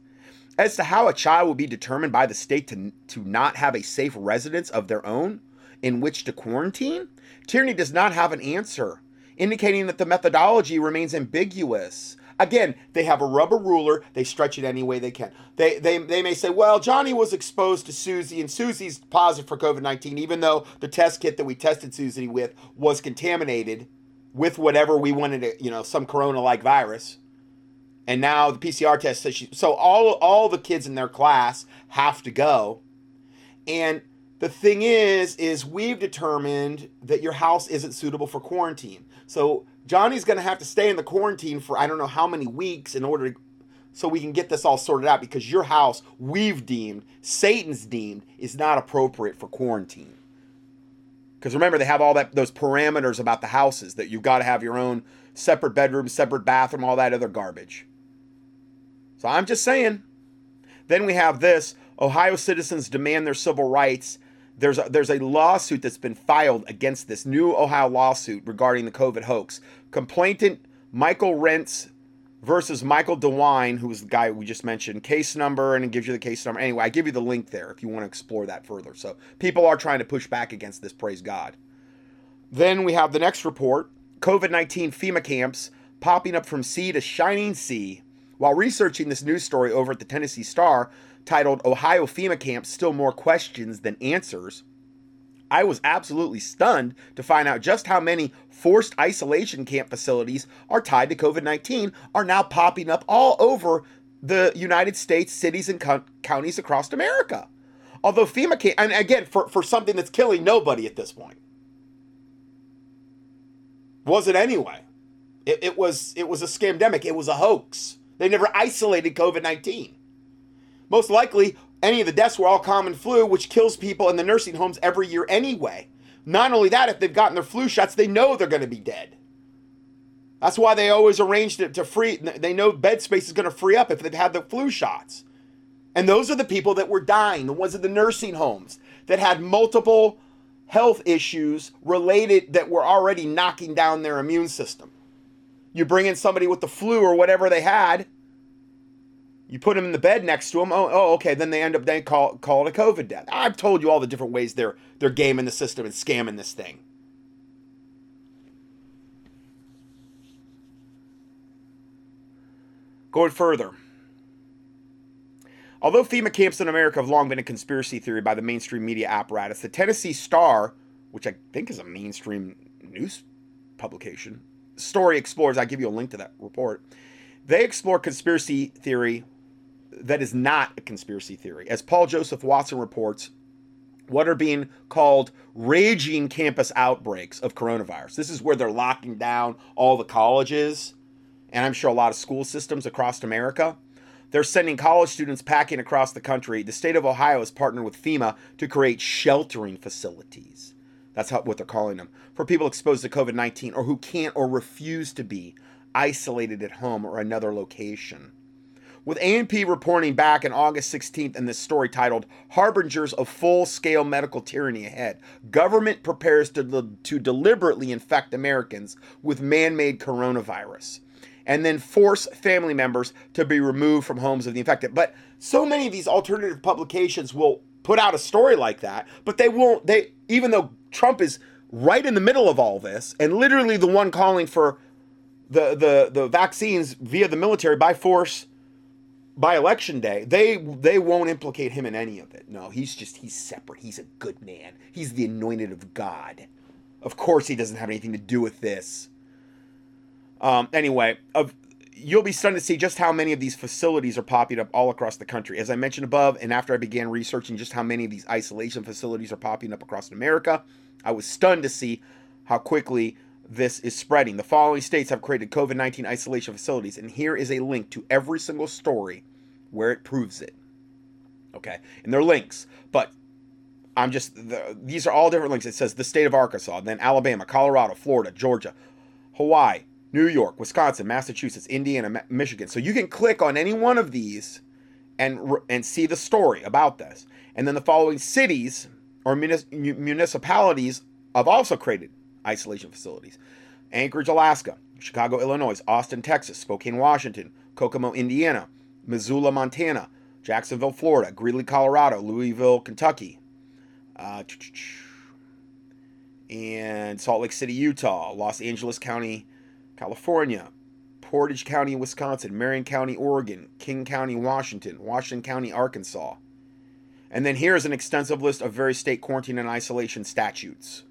As to how a child will be determined by the state to, to not have a safe residence of their own in which to quarantine, Tierney does not have an answer, indicating that the methodology remains ambiguous. Again, they have a rubber ruler. They stretch it any way they can. They, they, they may say, well, Johnny was exposed to Susie, and Susie's positive for COVID 19, even though the test kit that we tested Susie with was contaminated with whatever we wanted to, you know, some corona like virus. And now the PCR test says she, so all, all the kids in their class have to go. And the thing is, is we've determined that your house isn't suitable for quarantine. So Johnny's going to have to stay in the quarantine for I don't know how many weeks in order to so we can get this all sorted out because your house we've deemed Satan's deemed is not appropriate for quarantine. Because remember they have all that those parameters about the houses that you've got to have your own separate bedroom, separate bathroom, all that other garbage. So I'm just saying. Then we have this Ohio citizens demand their civil rights there's a, there's a lawsuit that's been filed against this new Ohio lawsuit regarding the COVID hoax. Complainant Michael Rentz versus Michael DeWine, who was the guy we just mentioned. Case number, and it gives you the case number. Anyway, I give you the link there if you want to explore that further. So people are trying to push back against this. Praise God. Then we have the next report: COVID 19 FEMA camps popping up from sea to shining sea. While researching this news story over at the Tennessee Star, titled Ohio FEMA Camp Still More Questions Than Answers, I was absolutely stunned to find out just how many forced isolation camp facilities are tied to COVID 19 are now popping up all over the United States, cities, and co- counties across America. Although FEMA camp, and again, for, for something that's killing nobody at this point. Was it anyway? It, it was it was a scamdemic. It was a hoax. They never isolated COVID 19. Most likely, any of the deaths were all common flu, which kills people in the nursing homes every year anyway. Not only that, if they've gotten their flu shots, they know they're going to be dead. That's why they always arranged it to free. They know bed space is going to free up if they've had the flu shots. And those are the people that were dying, the ones in the nursing homes that had multiple health issues related that were already knocking down their immune system. You bring in somebody with the flu or whatever they had, you put them in the bed next to them. Oh, oh, okay. Then they end up they call call it a COVID death. I've told you all the different ways they're they're gaming the system and scamming this thing. Going further. Although FEMA camps in America have long been a conspiracy theory by the mainstream media apparatus, the Tennessee Star, which I think is a mainstream news publication, story explores. I give you a link to that report. They explore conspiracy theory that is not a conspiracy theory. As Paul Joseph Watson reports, what are being called raging campus outbreaks of coronavirus. This is where they're locking down all the colleges and I'm sure a lot of school systems across America. They're sending college students packing across the country. The state of Ohio has partnered with FEMA to create sheltering facilities. That's how, what they're calling them for people exposed to COVID 19 or who can't or refuse to be isolated at home or another location. With ANP reporting back on August 16th in this story titled Harbingers of Full Scale Medical Tyranny Ahead, government prepares to, to deliberately infect Americans with man made coronavirus and then force family members to be removed from homes of the infected. But so many of these alternative publications will put out a story like that, but they won't they even though Trump is right in the middle of all this and literally the one calling for the the the vaccines via the military by force by election day, they they won't implicate him in any of it. No, he's just he's separate. He's a good man. He's the anointed of God. Of course he doesn't have anything to do with this. Um, anyway, of you'll be stunned to see just how many of these facilities are popping up all across the country. As I mentioned above, and after I began researching just how many of these isolation facilities are popping up across America, I was stunned to see how quickly this is spreading. The following states have created COVID 19 isolation facilities, and here is a link to every single story where it proves it. Okay, and they're links, but I'm just, the, these are all different links. It says the state of Arkansas, then Alabama, Colorado, Florida, Georgia, Hawaii, New York, Wisconsin, Massachusetts, Indiana, Michigan. So you can click on any one of these and and see the story about this. And then the following cities or municipalities have also created isolation facilities. Anchorage, Alaska, Chicago, Illinois, Austin, Texas, Spokane, Washington, Kokomo, Indiana, Missoula, Montana, Jacksonville, Florida, Greeley, Colorado, Louisville, Kentucky, uh, and Salt Lake City, Utah, Los Angeles County, California, Portage County, Wisconsin, Marion County, Oregon, King County, Washington, Washington County, Arkansas. And then here's an extensive list of various state quarantine and isolation statutes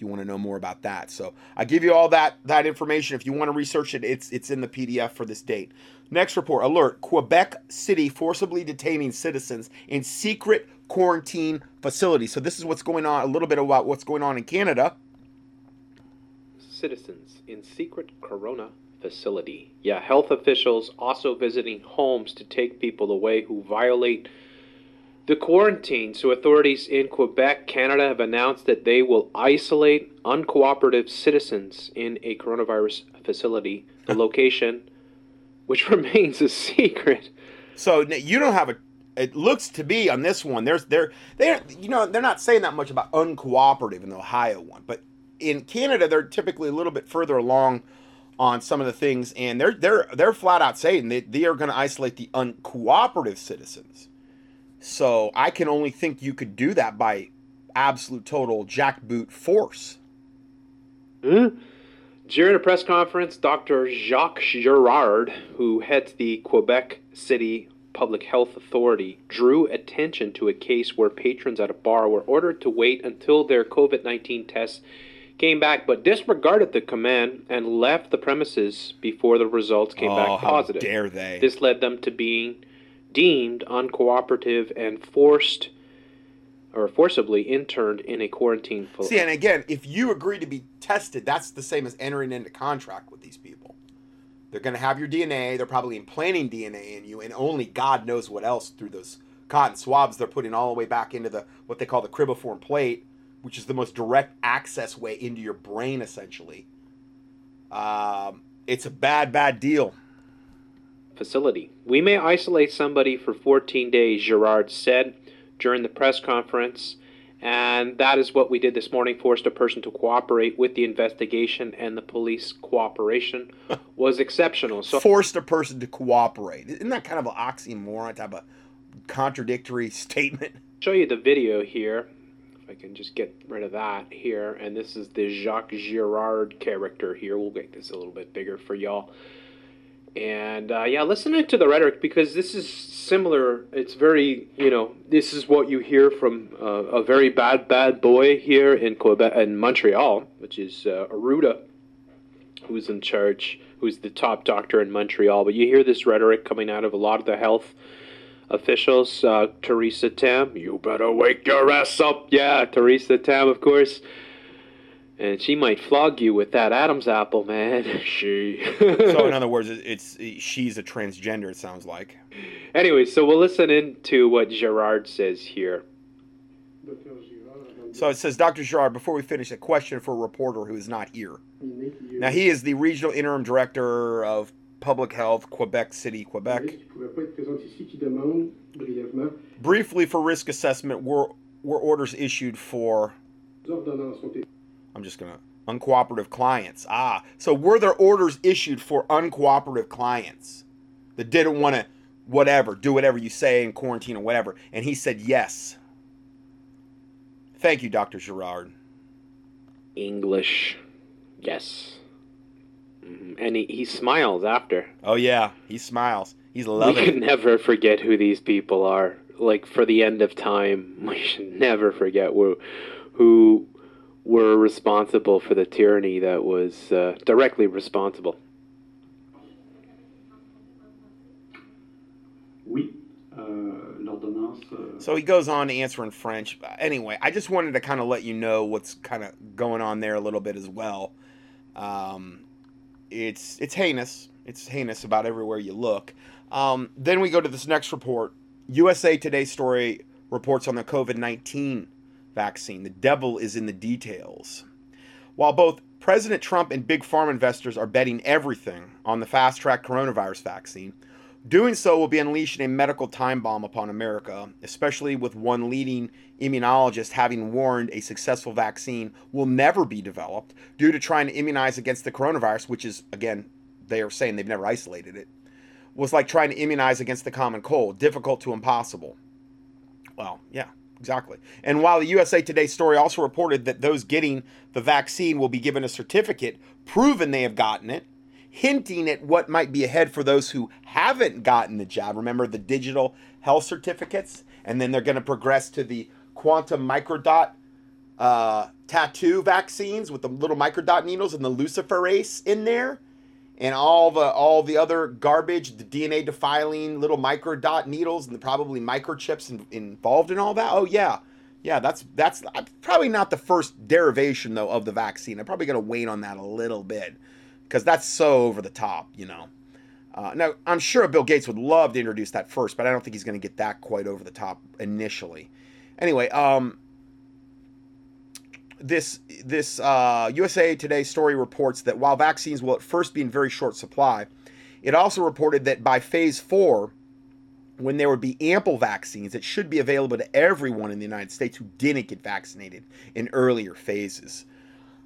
you want to know more about that. So I give you all that that information. If you want to research it, it's it's in the PDF for this date. Next report: Alert: Quebec City forcibly detaining citizens in secret quarantine facility. So this is what's going on. A little bit about what's going on in Canada. Citizens in secret corona facility. Yeah, health officials also visiting homes to take people away who violate the quarantine. So, authorities in Quebec, Canada have announced that they will isolate uncooperative citizens in a coronavirus facility. The location, which remains a secret. So, you don't have a. It looks to be on this one. There's they're they're you know they're not saying that much about uncooperative in the Ohio one, but in Canada, they're typically a little bit further along on some of the things, and they're they're they're flat out saying that they are going to isolate the uncooperative citizens. So I can only think you could do that by absolute total jackboot force. Mm-hmm. During a press conference, Dr. Jacques Girard, who heads the Quebec City Public Health Authority, drew attention to a case where patrons at a bar were ordered to wait until their COVID 19 tests came back but disregarded the command and left the premises before the results came oh, back positive. How dare they? This led them to being deemed uncooperative and forced or forcibly interned in a quarantine facility. See, and again, if you agree to be tested, that's the same as entering into contract with these people. They're going to have your DNA. They're probably implanting DNA in you, and only God knows what else through those cotton swabs they're putting all the way back into the what they call the cribriform plate, which is the most direct access way into your brain, essentially. Um, it's a bad, bad deal facility. We may isolate somebody for 14 days, Girard said during the press conference. And that is what we did this morning, forced a person to cooperate with the investigation, and the police cooperation was exceptional. So forced a person to cooperate. Isn't that kind of an oxymoron type of contradictory statement? Show you the video here. If I can just get rid of that here. And this is the Jacques Girard character here. We'll make this a little bit bigger for y'all. And uh, yeah, listen to the rhetoric because this is similar. It's very, you know, this is what you hear from uh, a very bad, bad boy here in Quebec, in Montreal, which is uh, Arruda, who's in charge, who's the top doctor in Montreal. But you hear this rhetoric coming out of a lot of the health officials. Uh, Theresa Tam, you better wake your ass up. Yeah, Theresa Tam, of course and she might flog you with that Adam's apple, man. she. so, in other words, it's, she's a transgender. It sounds like. Anyway, so we'll listen in to what Girard says here. So it says, Dr. Girard, before we finish, a question for a reporter who is not here. Now, he is the regional interim director of public health, Quebec City, Quebec. Briefly, for risk assessment, were, were orders issued for I'm just going to uncooperative clients. Ah, so were there orders issued for uncooperative clients that didn't want to whatever, do whatever you say in quarantine or whatever? And he said yes. Thank you, Dr. Girard. English. Yes. Mm-hmm. And he, he smiles after. Oh yeah, he smiles. He's loving we can never forget who these people are. Like for the end of time, we should never forget who who were responsible for the tyranny that was uh, directly responsible. Oui. Uh, uh, so he goes on to answer in French. Anyway, I just wanted to kind of let you know what's kind of going on there a little bit as well. Um, it's it's heinous. It's heinous about everywhere you look. Um, then we go to this next report. USA Today story reports on the COVID 19 vaccine. The devil is in the details. While both President Trump and big pharma investors are betting everything on the fast track coronavirus vaccine, doing so will be unleashing a medical time bomb upon America, especially with one leading immunologist having warned a successful vaccine will never be developed due to trying to immunize against the coronavirus, which is, again, they are saying they've never isolated it, was like trying to immunize against the common cold, difficult to impossible. Well, yeah, Exactly. And while the USA Today story also reported that those getting the vaccine will be given a certificate proving they have gotten it, hinting at what might be ahead for those who haven't gotten the jab. Remember the digital health certificates? And then they're going to progress to the quantum microdot uh, tattoo vaccines with the little microdot needles and the luciferase in there and all the all the other garbage, the DNA defiling little micro dot needles and the probably microchips in, involved in all that. Oh yeah, yeah, that's that's probably not the first derivation though of the vaccine. I'm probably gonna wait on that a little bit because that's so over the top, you know. Uh, now I'm sure Bill Gates would love to introduce that first, but I don't think he's gonna get that quite over the top initially. Anyway, um, this this uh, USA Today story reports that while vaccines will at first be in very short supply, it also reported that by phase four, when there would be ample vaccines, it should be available to everyone in the United States who didn't get vaccinated in earlier phases.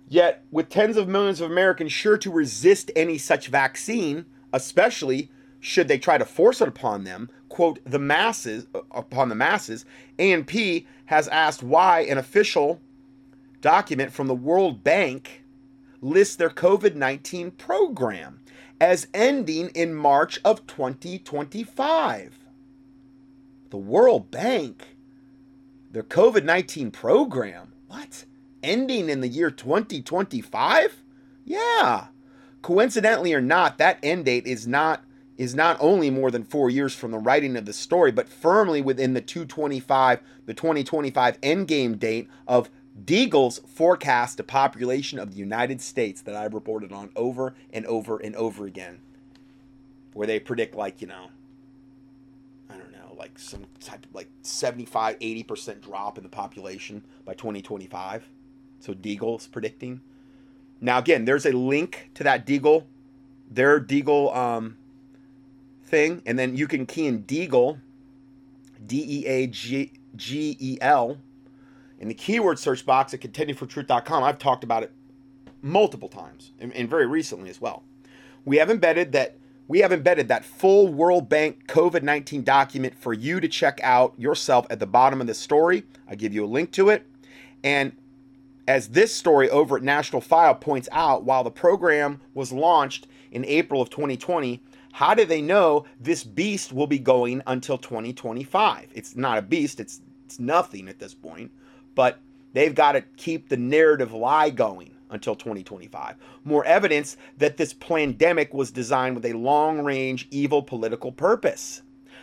Yet, with tens of millions of Americans sure to resist any such vaccine, especially should they try to force it upon them, quote, the masses, upon the masses, ANP has asked why an official document from the World Bank lists their COVID 19 program as ending in March of 2025. The World Bank, their COVID 19 program, what? Ending in the year 2025? Yeah. Coincidentally or not, that end date is not is not only more than four years from the writing of the story, but firmly within the 225, the 2025 endgame date of Deagel's forecast a population of the United States that I've reported on over and over and over again, where they predict, like, you know, I don't know, like some type of like 75, 80% drop in the population by 2025. So Deagel's predicting. Now, again, there's a link to that Deagel, their Deagel um, thing, and then you can key in Deagel, D E A G G E L, in the keyword search box at contendingfortruth.com. I've talked about it multiple times and, and very recently as well. We have embedded that we have embedded that full World Bank COVID 19 document for you to check out yourself at the bottom of the story. I give you a link to it. And as this story over at National File points out, while the program was launched in April of 2020, how do they know this beast will be going until 2025? It's not a beast, it's, it's nothing at this point, but they've got to keep the narrative lie going until 2025. More evidence that this pandemic was designed with a long range evil political purpose.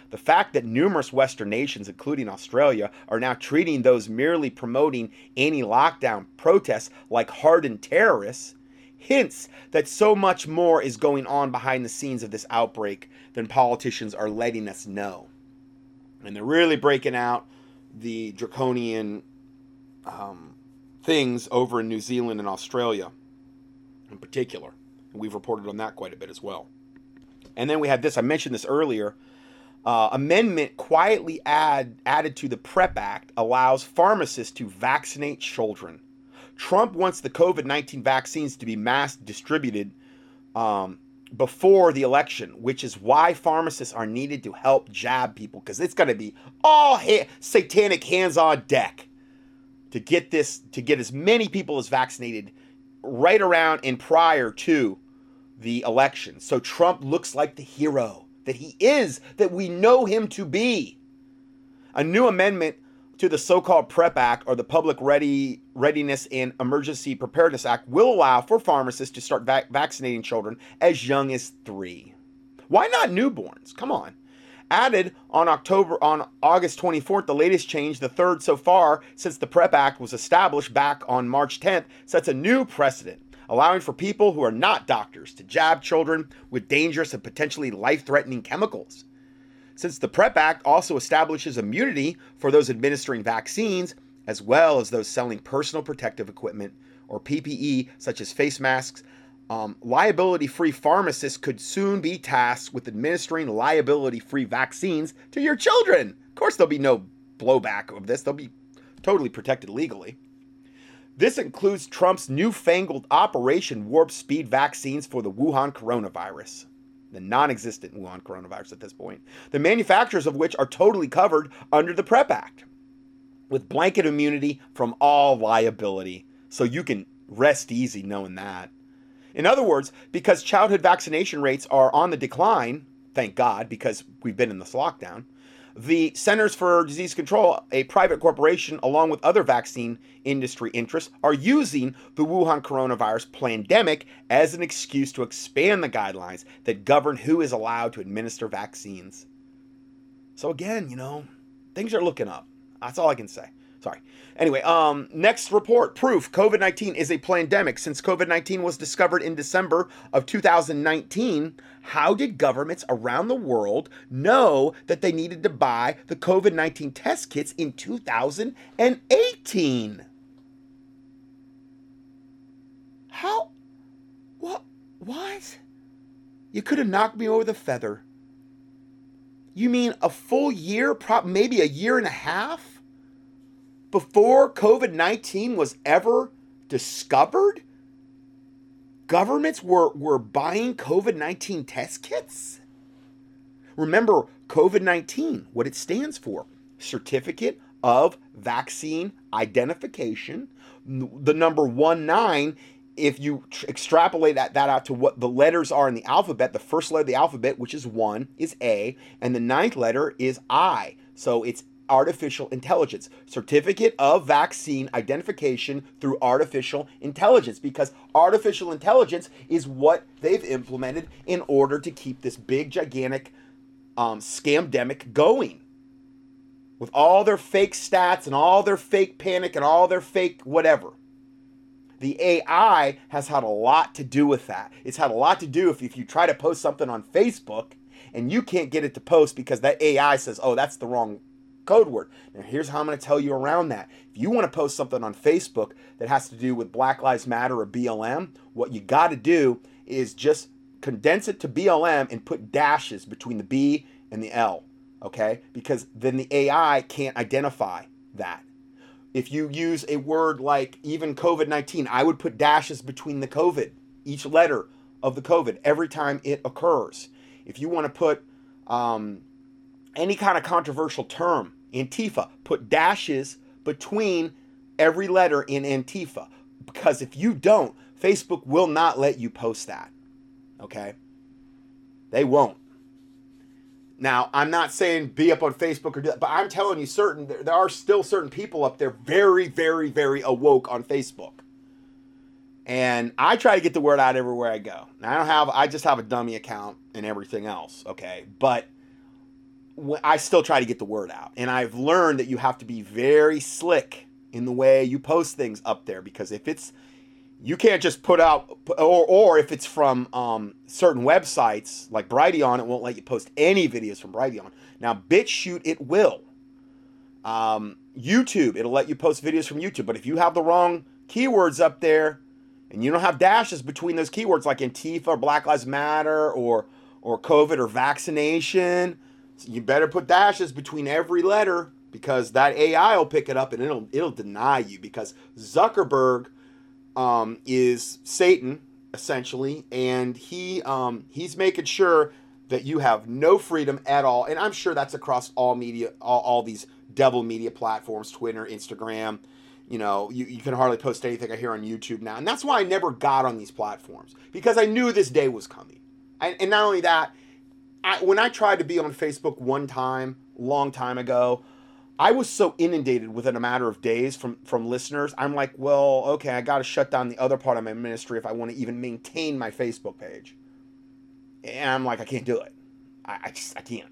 The fact that numerous Western nations, including Australia, are now treating those merely promoting anti lockdown protests like hardened terrorists hints that so much more is going on behind the scenes of this outbreak than politicians are letting us know. And they're really breaking out the draconian um, things over in New Zealand and Australia in particular. And we've reported on that quite a bit as well. And then we had this, I mentioned this earlier. Uh, amendment quietly add, added to the PrEP Act allows pharmacists to vaccinate children. Trump wants the COVID 19 vaccines to be mass distributed um, before the election, which is why pharmacists are needed to help jab people because it's going to be all ha- satanic hands on deck to get this to get as many people as vaccinated right around and prior to the election. So Trump looks like the hero that he is, that we know him to be. A new amendment to the so-called PrEP Act or the Public Ready Readiness and Emergency Preparedness Act will allow for pharmacists to start vac- vaccinating children as young as 3. Why not newborns? Come on added on October on August 24th, the latest change, the third so far since the PrEP Act was established back on March 10th, sets a new precedent, allowing for people who are not doctors to jab children with dangerous and potentially life-threatening chemicals. Since the PrEP Act also establishes immunity for those administering vaccines, as well as those selling personal protective equipment or PPE, such as face masks, um, liability free pharmacists could soon be tasked with administering liability free vaccines to your children. Of course, there'll be no blowback of this, they'll be totally protected legally. This includes Trump's newfangled Operation Warp Speed vaccines for the Wuhan coronavirus, the non existent Wuhan coronavirus at this point, the manufacturers of which are totally covered under the PrEP Act with blanket immunity from all liability. So you can rest easy knowing that. In other words, because childhood vaccination rates are on the decline, thank God, because we've been in this lockdown, the Centers for Disease Control, a private corporation, along with other vaccine industry interests, are using the Wuhan coronavirus pandemic as an excuse to expand the guidelines that govern who is allowed to administer vaccines. So, again, you know, things are looking up. That's all I can say. Sorry. Anyway, um, next report proof COVID 19 is a pandemic. Since COVID 19 was discovered in December of 2019, how did governments around the world know that they needed to buy the COVID 19 test kits in 2018? How? What? What? You could have knocked me over the feather. You mean a full year, Pro- maybe a year and a half? Before COVID 19 was ever discovered, governments were, were buying COVID 19 test kits? Remember, COVID 19, what it stands for Certificate of Vaccine Identification. The number 1 9, if you tr- extrapolate that, that out to what the letters are in the alphabet, the first letter of the alphabet, which is 1, is A, and the ninth letter is I. So it's artificial intelligence. Certificate of vaccine identification through artificial intelligence because artificial intelligence is what they've implemented in order to keep this big, gigantic um, scamdemic going. With all their fake stats and all their fake panic and all their fake whatever. The AI has had a lot to do with that. It's had a lot to do if, if you try to post something on Facebook and you can't get it to post because that AI says, oh, that's the wrong code word. Now, here's how I'm going to tell you around that. If you want to post something on Facebook that has to do with Black Lives Matter or BLM, what you got to do is just condense it to BLM and put dashes between the B and the L, okay? Because then the AI can't identify that. If you use a word like even COVID 19, I would put dashes between the COVID, each letter of the COVID, every time it occurs. If you want to put um, any kind of controversial term, Antifa, put dashes between every letter in Antifa. Because if you don't, Facebook will not let you post that. Okay? They won't. Now, I'm not saying be up on Facebook or do that, but I'm telling you, certain there, are still certain people up there very, very, very awoke on Facebook. And I try to get the word out everywhere I go. Now, I don't have, I just have a dummy account and everything else, okay? But I still try to get the word out. And I've learned that you have to be very slick in the way you post things up there because if it's you can't just put out or or if it's from um, certain websites like Brighteon, it won't let you post any videos from Brighteon. Now BitChute it will. Um, YouTube it'll let you post videos from YouTube, but if you have the wrong keywords up there and you don't have dashes between those keywords like Antifa or Black Lives Matter or or COVID or vaccination, you better put dashes between every letter because that AI will pick it up and it'll it'll deny you because Zuckerberg um, is Satan essentially, and he um, he's making sure that you have no freedom at all. And I'm sure that's across all media, all, all these devil media platforms, Twitter, Instagram. You know, you, you can hardly post anything I hear on YouTube now. And that's why I never got on these platforms because I knew this day was coming. I, and not only that, I, when I tried to be on Facebook one time, long time ago, I was so inundated within a matter of days from from listeners. I'm like, well, okay, I got to shut down the other part of my ministry if I want to even maintain my Facebook page. And I'm like, I can't do it. I, I just I can't.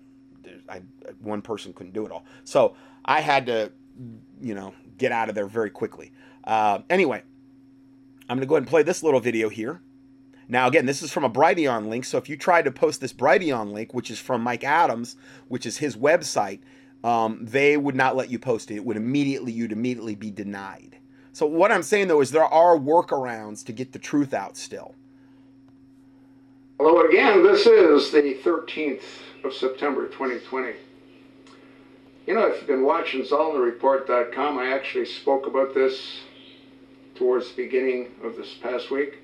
I, one person couldn't do it all. So I had to, you know, get out of there very quickly. Uh, anyway, I'm to go ahead and play this little video here. Now, again, this is from a Brighteon link. So if you try to post this Brighteon link, which is from Mike Adams, which is his website, um, they would not let you post it. It would immediately, you'd immediately be denied. So what I'm saying though is there are workarounds to get the truth out still. Hello again. This is the 13th of September 2020. You know, if you've been watching ZolnerReport.com, I actually spoke about this towards the beginning of this past week.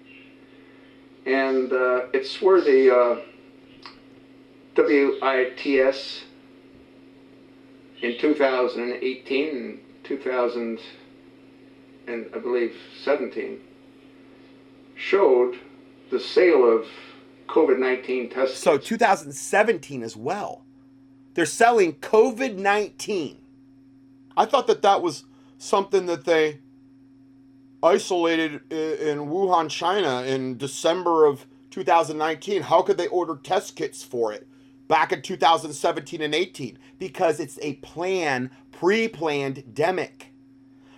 And uh, it's where the uh, WITS in 2018 and 2000 and I believe 17 showed the sale of COVID-19 tests. So 2017 as well. They're selling COVID-19. I thought that that was something that they isolated in Wuhan, China in December of 2019. How could they order test kits for it? back in 2017 and 18 because it's a plan, pre-planned demic.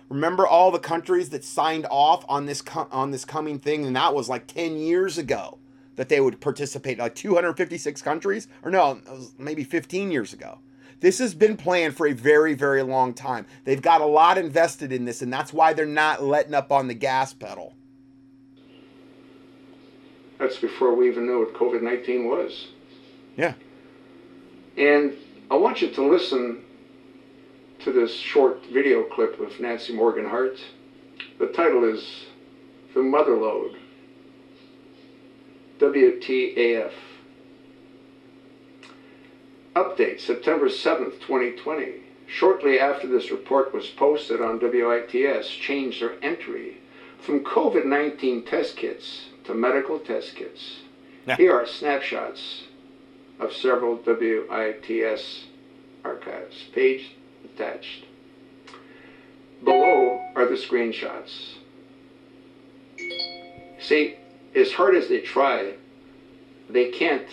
Remember all the countries that signed off on this co- on this coming thing, and that was like 10 years ago that they would participate. Like 256 countries, or no, maybe 15 years ago. This has been planned for a very, very long time. They've got a lot invested in this, and that's why they're not letting up on the gas pedal. That's before we even knew what COVID 19 was. Yeah. And I want you to listen to this short video clip of Nancy Morgan Hart. The title is The Mother Lode. WTAF. Update September 7th, 2020. Shortly after this report was posted on WITS, changed their entry from COVID 19 test kits to medical test kits. Yeah. Here are snapshots of several WITS archives. Page attached. Below are the screenshots. See, as hard as they try, they can't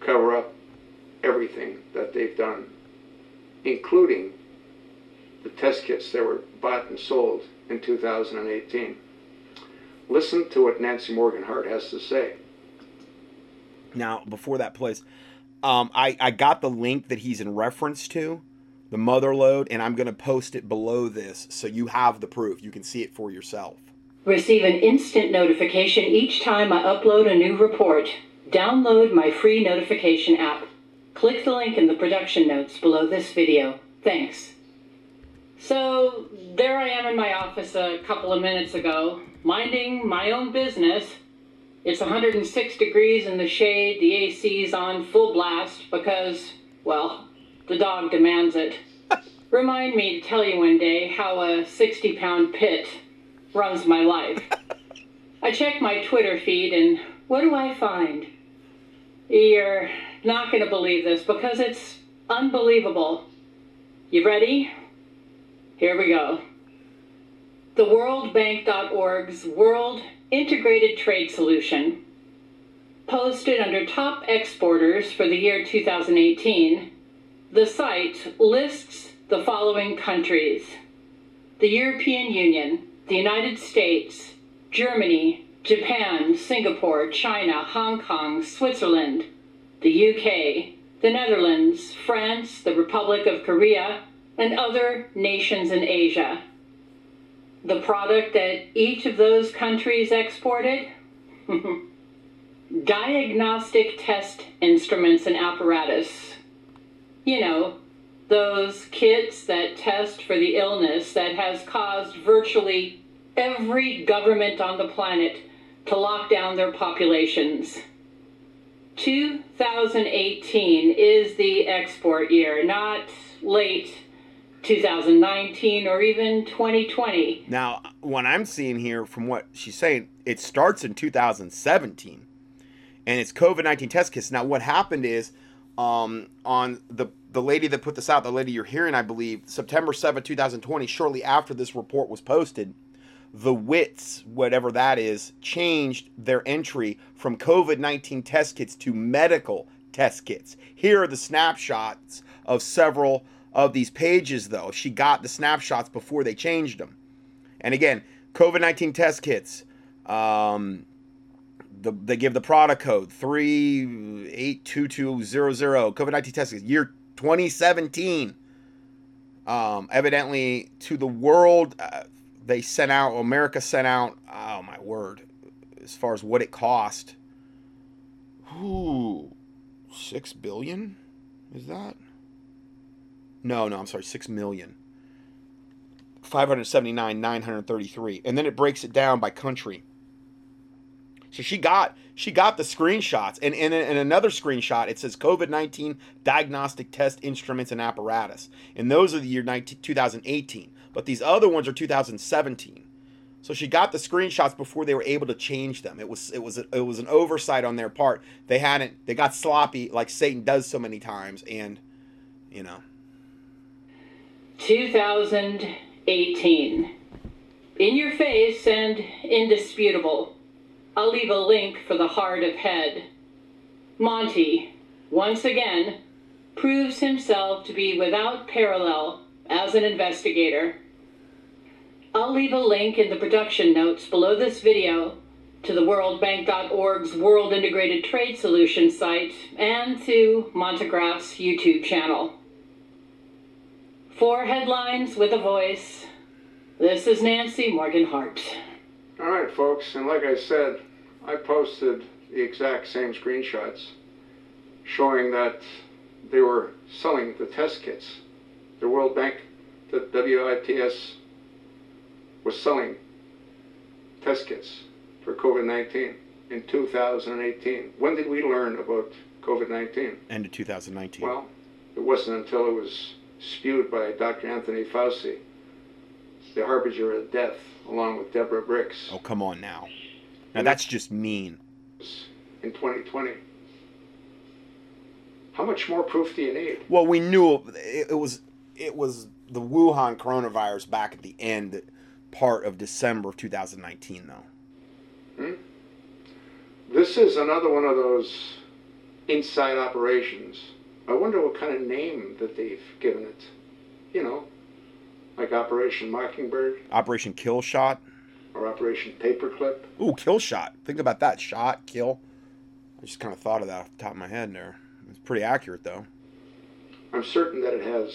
cover up everything that they've done, including the test kits that were bought and sold in 2018. Listen to what Nancy Morgan Hart has to say. Now, before that plays, um, I, I got the link that he's in reference to, the mother lode, and I'm going to post it below this so you have the proof. You can see it for yourself. Receive an instant notification each time I upload a new report. Download my free notification app. Click the link in the production notes below this video. Thanks. So, there I am in my office a couple of minutes ago, minding my own business. It's 106 degrees in the shade, the AC's on full blast because, well, the dog demands it. Remind me to tell you one day how a 60 pound pit runs my life. I check my Twitter feed and what do I find? You're not going to believe this because it's unbelievable. You ready? Here we go. The WorldBank.org's World Integrated Trade Solution, posted under top exporters for the year 2018, the site lists the following countries the European Union, the United States, Germany, Japan, Singapore, China, Hong Kong, Switzerland, the UK, the Netherlands, France, the Republic of Korea, and other nations in Asia. The product that each of those countries exported? Diagnostic test instruments and apparatus. You know, those kits that test for the illness that has caused virtually every government on the planet to lock down their populations. 2018 is the export year, not late 2019 or even 2020. Now, what I'm seeing here from what she's saying, it starts in 2017 and it's COVID 19 test kits. Now, what happened is um, on the the lady that put this out, the lady you're hearing, I believe, September 7, 2020, shortly after this report was posted, the WITS, whatever that is, changed their entry from COVID 19 test kits to medical test kits. Here are the snapshots of several of these pages, though. She got the snapshots before they changed them. And again, COVID 19 test kits. Um, the, they give the product code 382200 COVID 19 test kits, year 2017. Um, evidently, to the world, uh, they sent out, America sent out, oh my word, as far as what it cost. Ooh, six billion? Is that? No, no, I'm sorry, six million. 579, 933. And then it breaks it down by country. So she got she got the screenshots, and in, in another screenshot it says COVID nineteen diagnostic test instruments and apparatus, and those are the year 19, 2018. But these other ones are 2017. So she got the screenshots before they were able to change them. It was it was it was an oversight on their part. They hadn't they got sloppy like Satan does so many times, and you know. 2018. In your face and indisputable. I'll leave a link for the heart of head. Monty, once again, proves himself to be without parallel as an investigator. I'll leave a link in the production notes below this video to the WorldBank.org's World Integrated Trade Solutions site and to Montegraph's YouTube channel. Four headlines with a voice. This is Nancy Morgan Hart. All right, folks, and like I said, I posted the exact same screenshots showing that they were selling the test kits. The World Bank, the WITS, was selling test kits for COVID 19 in 2018. When did we learn about COVID 19? End of 2019. Well, it wasn't until it was spewed by Dr. Anthony Fauci, the harbinger of death, along with Deborah Birx. Oh, come on now. Now that's just mean. In 2020. How much more proof do you need? Well, we knew it, it was it was the Wuhan coronavirus back at the end part of December of 2019, though. Hmm? This is another one of those inside operations. I wonder what kind of name that they've given it. You know, like Operation Mockingbird Operation Kill Shot. or Operation Paperclip. Ooh, kill shot. Think about that. Shot, kill. I just kind of thought of that off the top of my head there. It's pretty accurate, though. I'm certain that it has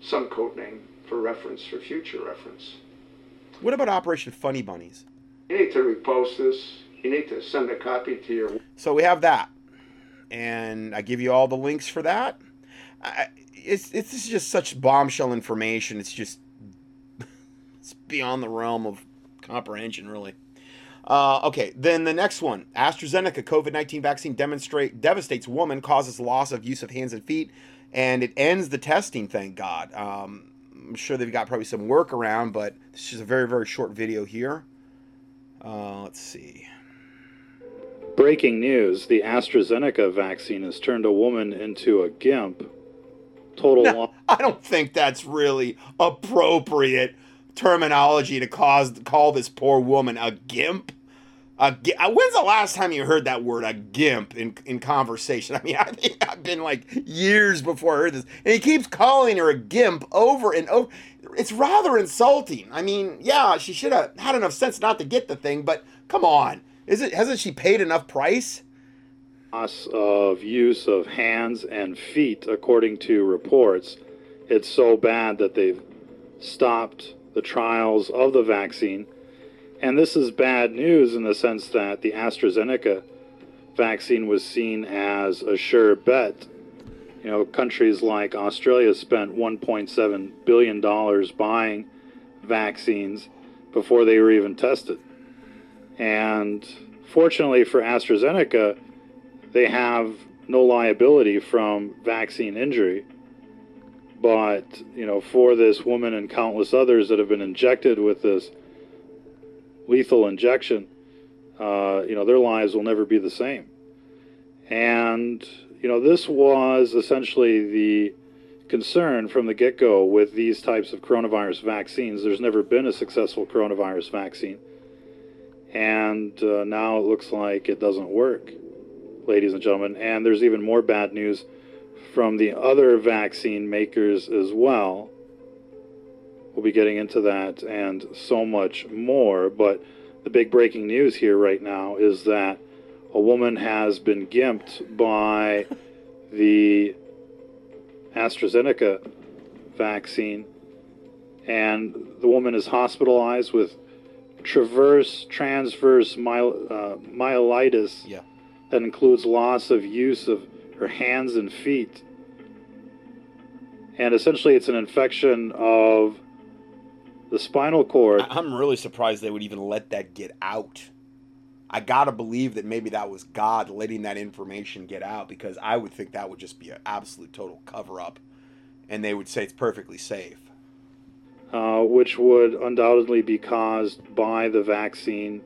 some code name for reference, for future reference. What about Operation Funny Bunnies? You need to repost this, You need to send a copy to your. So we have that, and I give you all the links for that. I, it's it's just such bombshell information. It's just it's beyond the realm of comprehension, really. Uh, okay, then the next one AstraZeneca COVID 19 vaccine demonstrate, devastates woman, causes loss of use of hands and feet, and it ends the testing, thank God. Um, I'm sure they've got probably some workaround, but this is a very, very short video here. Uh, let's see. Breaking news the AstraZeneca vaccine has turned a woman into a GIMP. Total No. I don't think that's really appropriate terminology to cause call this poor woman a gimp. Uh, when's the last time you heard that word, a gimp, in, in conversation? I mean, I think I've been like years before I heard this. And he keeps calling her a gimp over and over. It's rather insulting. I mean, yeah, she should have had enough sense not to get the thing, but come on. Is it hasn't she paid enough price? loss of use of hands and feet, according to reports. It's so bad that they've stopped the trials of the vaccine. And this is bad news in the sense that the AstraZeneca vaccine was seen as a sure bet. You know, countries like Australia spent $1.7 billion buying vaccines before they were even tested. And fortunately for AstraZeneca, they have no liability from vaccine injury. But, you know, for this woman and countless others that have been injected with this lethal injection, uh, you know, their lives will never be the same. And, you know, this was essentially the concern from the get go with these types of coronavirus vaccines. There's never been a successful coronavirus vaccine. And uh, now it looks like it doesn't work ladies and gentlemen. And there's even more bad news from the other vaccine makers as well. We'll be getting into that and so much more. But the big breaking news here right now is that a woman has been gimped by the AstraZeneca vaccine, and the woman is hospitalized with traverse transverse myel- uh, myelitis Yeah. that includes loss of use of her hands and feet. And essentially, it's an infection of the spinal cord. I- I'm really surprised they would even let that get out. I gotta believe that maybe that was God letting that information get out because I would think that would just be an absolute total cover up, and they would say it's perfectly safe. uh, which would undoubtedly be caused by the vaccine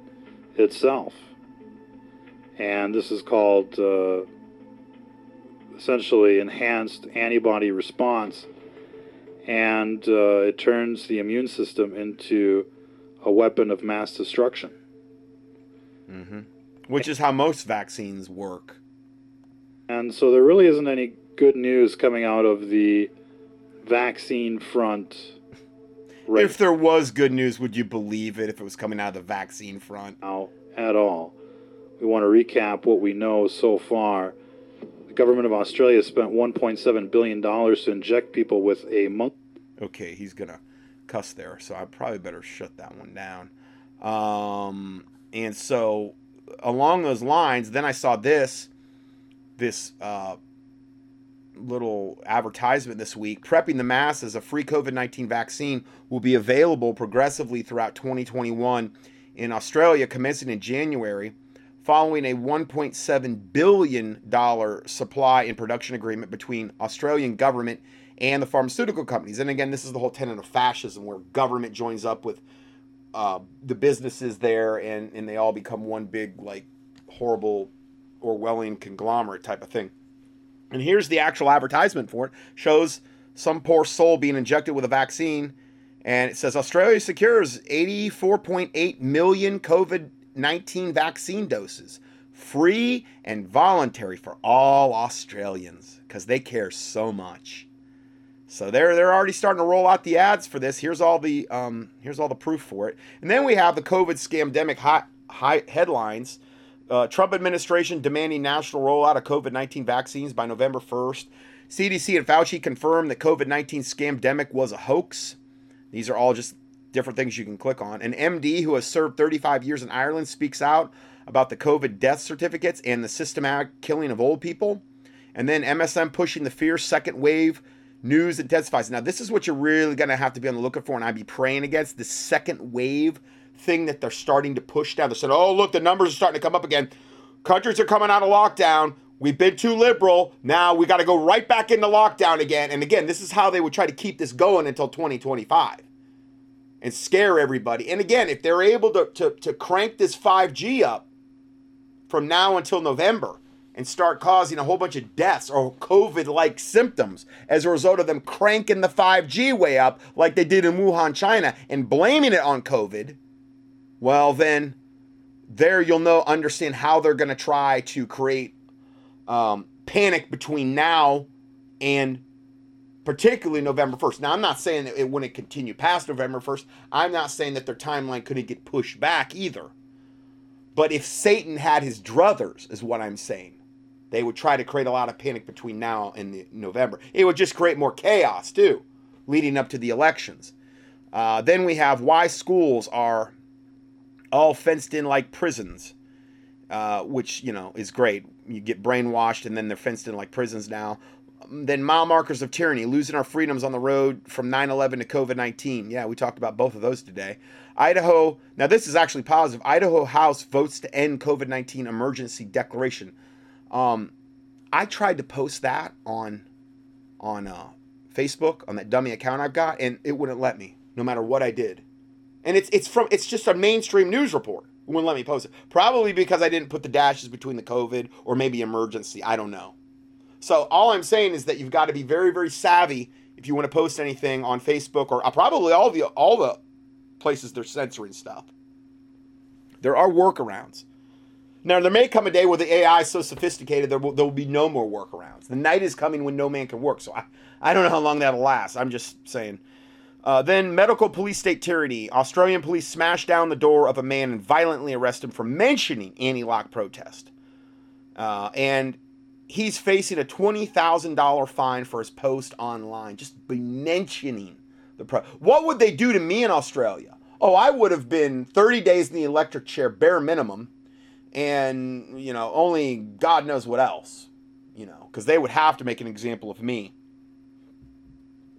itself. And this is called uh, essentially enhanced antibody response. And uh, it turns the immune system into a weapon of mass destruction. Mm-hmm. Which is how most vaccines work. And so there really isn't any good news coming out of the vaccine front right If there was good news, would you believe it if it was coming out of the vaccine front? now at all. We want to recap what we know so far. The government of Australia spent $1.7 billion to inject people with a monk. Okay, he's gonna cuss there, so I probably better shut that one down. Um, and so along those lines, then I saw this, this uh, little advertisement this week. Prepping the masses, a free COVID nineteen vaccine will be available progressively throughout 2021 in Australia, commencing in January. Following a $1.7 billion supply and production agreement between Australian government and the pharmaceutical companies. And again, this is the whole tenet of fascism where government joins up with uh, the businesses there and, and they all become one big, like, horrible Orwellian conglomerate type of thing. And here's the actual advertisement for it. Shows some poor soul being injected with a vaccine. And it says Australia secures 84.8 million COVID 19 vaccine doses, free and voluntary for all Australians because they care so much. So they're they're already starting to roll out the ads for this. Here's all the um, here's all the proof for it. And then we have the COVID scamdemic high headlines. Uh, Trump administration demanding national rollout of COVID 19 vaccines by November 1st. CDC and Fauci confirmed that COVID 19 scamdemic was a hoax. These are all just different things you can click on. An MD who has served 35 years in Ireland speaks out about the COVID death certificates and the systematic killing of old people. And then MSM pushing the fierce second wave news intensifies. Now, this is what you're really going to have to be on the lookout for, and I'd be praying against the second wave thing that they're starting to push down. They said, oh, look, the numbers are starting to come up again. Countries are coming out of lockdown. We've been too liberal. Now we got to go right back into lockdown again. And again, this is how they would try to keep this going until 2025 and scare everybody. And again, if they're able to, to, to crank this 5G up from now until November and start causing a whole bunch of deaths or COVID like symptoms as a result of them cranking the 5G way up like they did in Wuhan, China, and blaming it on COVID, well, then there you'll know, understand how they're going to try to create um, panic between now and particularly November 1st. Now, I'm not saying that it wouldn't continue past November 1st. I'm not saying that their timeline couldn't get pushed back either. But if Satan had his druthers, is what I'm saying, they would try to create a lot of panic between now and November. It would just create more chaos, too, leading up to the elections. Uh, then we have why schools are all fenced in like prisons, uh, which, you know, is great. You get brainwashed and then they're fenced in like prisons now. Then mile markers of tyranny, losing our freedoms on the road from 9 11 to COVID 19. Yeah, we talked about both of those today. Idaho, now this is actually positive. Idaho House votes to end COVID 19 emergency declaration. Um, I tried to post that on on uh, Facebook on that dummy account I've got, and it wouldn't let me, no matter what I did. And it's it's from it's just a mainstream news report. It wouldn't let me post it. Probably because I didn't put the dashes between the COVID or maybe emergency. I don't know. So all I'm saying is that you've got to be very very savvy if you want to post anything on Facebook or uh, probably all the all the places they're censoring stuff. There are workarounds. Now, there may come a day where the AI is so sophisticated there will, there will be no more workarounds. The night is coming when no man can work. So I, I don't know how long that'll last. I'm just saying. Uh, then, medical police state tyranny. Australian police smashed down the door of a man and violently arrested him for mentioning anti lock protest. Uh, and he's facing a $20,000 fine for his post online, just mentioning the pro. What would they do to me in Australia? Oh, I would have been 30 days in the electric chair, bare minimum, and, you know, only God knows what else, you know, because they would have to make an example of me.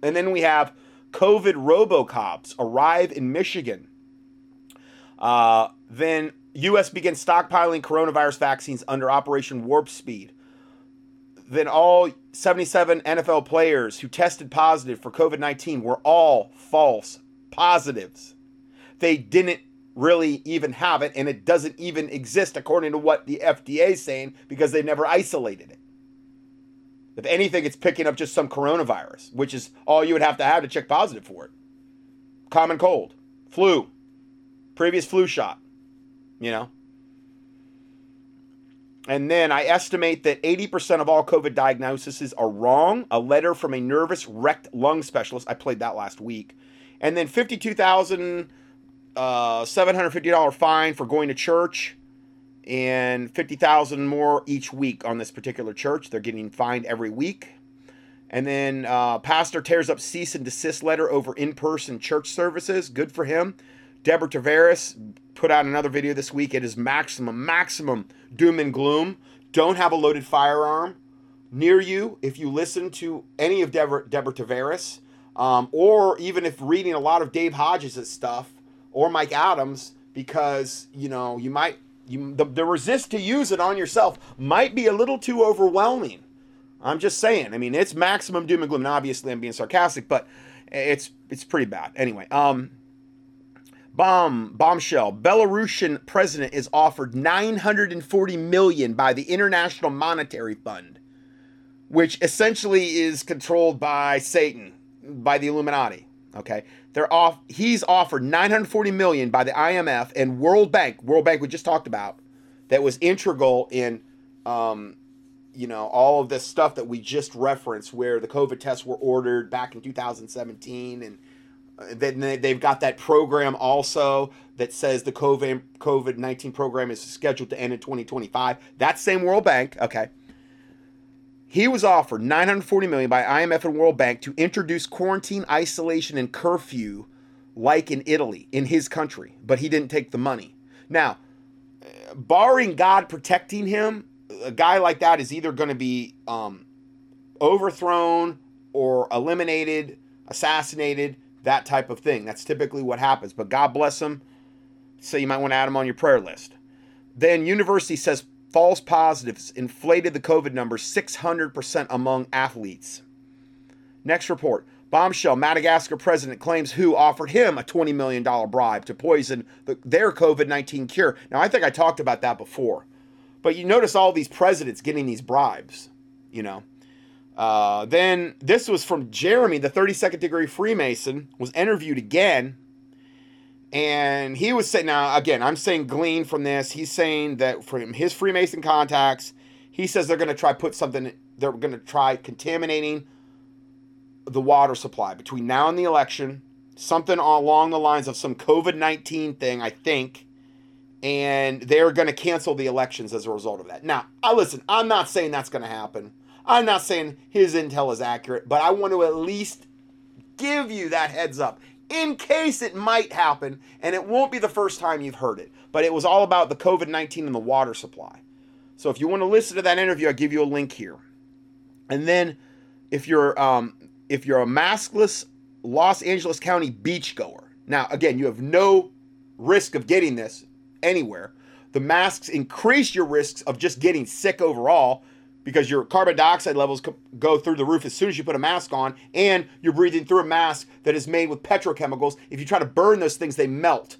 And then we have COVID robocops arrive in Michigan. Uh, then U.S. begins stockpiling coronavirus vaccines under Operation Warp Speed. Then all 77 NFL players who tested positive for COVID 19 were all false positives. They didn't really even have it, and it doesn't even exist according to what the FDA is saying because they never isolated it. If anything, it's picking up just some coronavirus, which is all you would have to have to check positive for it. Common cold, flu, previous flu shot, you know. And then I estimate that 80% of all COVID diagnoses are wrong. A letter from a nervous wrecked lung specialist. I played that last week. And then $52,750 uh, $750 fine for going to church and 50,000 more each week on this particular church. They're getting fined every week. And then uh, pastor tears up cease and desist letter over in-person church services. Good for him. Deborah Tavares put out another video this week. It is maximum, maximum doom and gloom. Don't have a loaded firearm near you if you listen to any of Deborah, Deborah Tavares, um, or even if reading a lot of Dave Hodges' stuff or Mike Adams, because you know you might you the, the resist to use it on yourself might be a little too overwhelming. I'm just saying. I mean, it's maximum doom and gloom. And obviously, I'm being sarcastic, but it's it's pretty bad. Anyway, um, bomb bombshell. Belarusian president is offered 940 million by the International Monetary Fund, which essentially is controlled by Satan, by the Illuminati. Okay, they're off. He's offered 940 million by the IMF and World Bank. World Bank we just talked about, that was integral in, um, you know, all of this stuff that we just referenced, where the COVID tests were ordered back in 2017, and uh, then they've got that program also that says the COVID COVID 19 program is scheduled to end in 2025. That same World Bank, okay he was offered 940 million by IMF and World Bank to introduce quarantine, isolation, and curfew like in Italy, in his country, but he didn't take the money. Now, barring God protecting him, a guy like that is either going to be um, overthrown or eliminated, assassinated, that type of thing. That's typically what happens. But God bless him. So you might want to add him on your prayer list. Then university says false positives inflated the COVID numbers 600% among athletes. Next report. Bombshell Madagascar president claims WHO offered him a $20 million bribe to poison the, their COVID 19 cure. Now, I think I talked about that before. But you notice all these presidents getting these bribes, you know. Uh, then this was from Jeremy, the 32nd degree Freemason, was interviewed again. And he was saying, now again, I'm saying glean from this. He's saying that from his Freemason contacts, he says they're going to try put something, they're going to try contaminating the water supply between now and the election. Something along the lines of some COVID 19 thing, I think. And they're going to cancel the elections as a result of that. Now, I listen, I'm not saying that's going to happen. I'm not saying his intel is accurate, but I want to at least give you that heads up in case it might happen, and it won't be the first time you've heard it. But it was all about the COVID 19 and the water supply. So if you want to listen to that interview, I'll give you a link here. And then if you're um, if you're a maskless Los Angeles County beachgoer, now again, you have no risk of getting this anywhere. The masks increase your risks of just getting sick overall because your carbon dioxide levels go through the roof as soon as you put a mask on, and you're breathing through a mask that is made with petrochemicals. If you try to burn those things, they melt.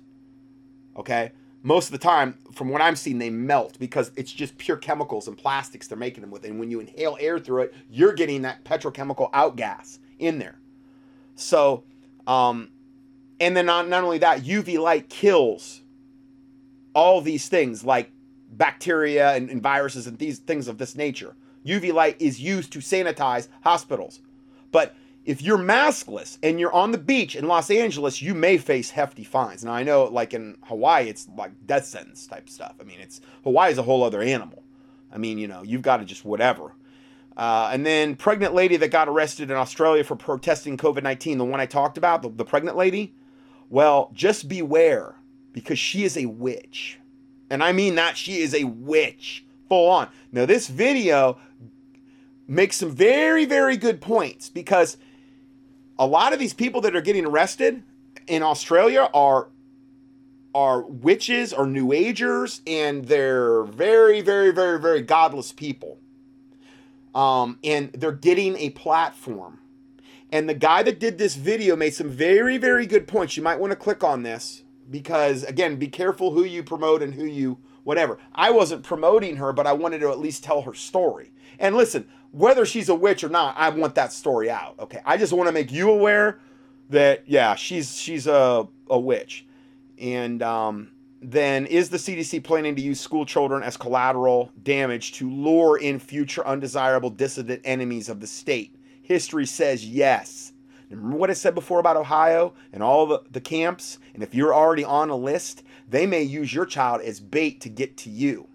Okay? Most of the time, from what I'm seeing, they melt because it's just pure chemicals and plastics they're making them with. And when you inhale air through it, you're getting that petrochemical outgas in there. So, um, and then not, not only that, UV light kills all these things like bacteria and, and viruses and these things of this nature. UV light is used to sanitize hospitals. But if you're maskless and you're on the beach in Los Angeles, you may face hefty fines. Now I know, like in Hawaii, it's like death sentence type stuff. I mean, it's Hawaii is a whole other animal. I mean, you know, you've got to just whatever. Uh, and then pregnant lady that got arrested in Australia for protesting COVID nineteen, the one I talked about, the, the pregnant lady. Well, just beware because she is a witch. And I mean that she is a witch, full on. Now, this video makes some very, very good points because a lot of these people that are getting arrested in Australia are are witches or new agers and they're very very very very godless people. Um, and they're getting a platform. And the guy that did this video made some very very good points. You might want to click on this because again, be careful who you promote and who you whatever. I wasn't promoting her, but I wanted to at least tell her story. And listen, whether she's a witch or not, I want that story out. Okay, I just want to make you aware that yeah, she's she's a a witch. And um, then is the CDC planning to use school children as collateral damage to lure in future undesirable dissident enemies of the state? History says yes. Remember what I said before about Ohio and all the, the camps? And if you're already on a list, they may use your child as bait to get to you.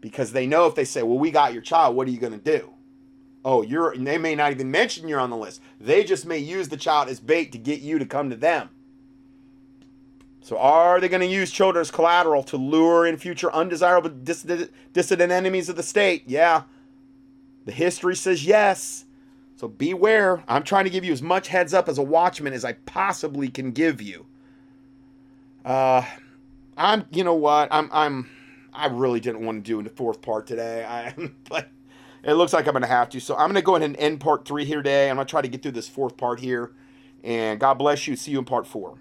Because they know if they say, well, we got your child, what are you going to do? Oh, you're, they may not even mention you're on the list. They just may use the child as bait to get you to come to them. So, are they going to use children as collateral to lure in future undesirable dissident, dissident enemies of the state? Yeah. The history says yes. So beware. I'm trying to give you as much heads up as a watchman as I possibly can give you. Uh, I'm, you know what? I'm, I'm, I really didn't want to do the fourth part today. I, but it looks like I'm going to have to. So I'm going to go ahead and end part three here today. I'm going to try to get through this fourth part here. And God bless you. See you in part four.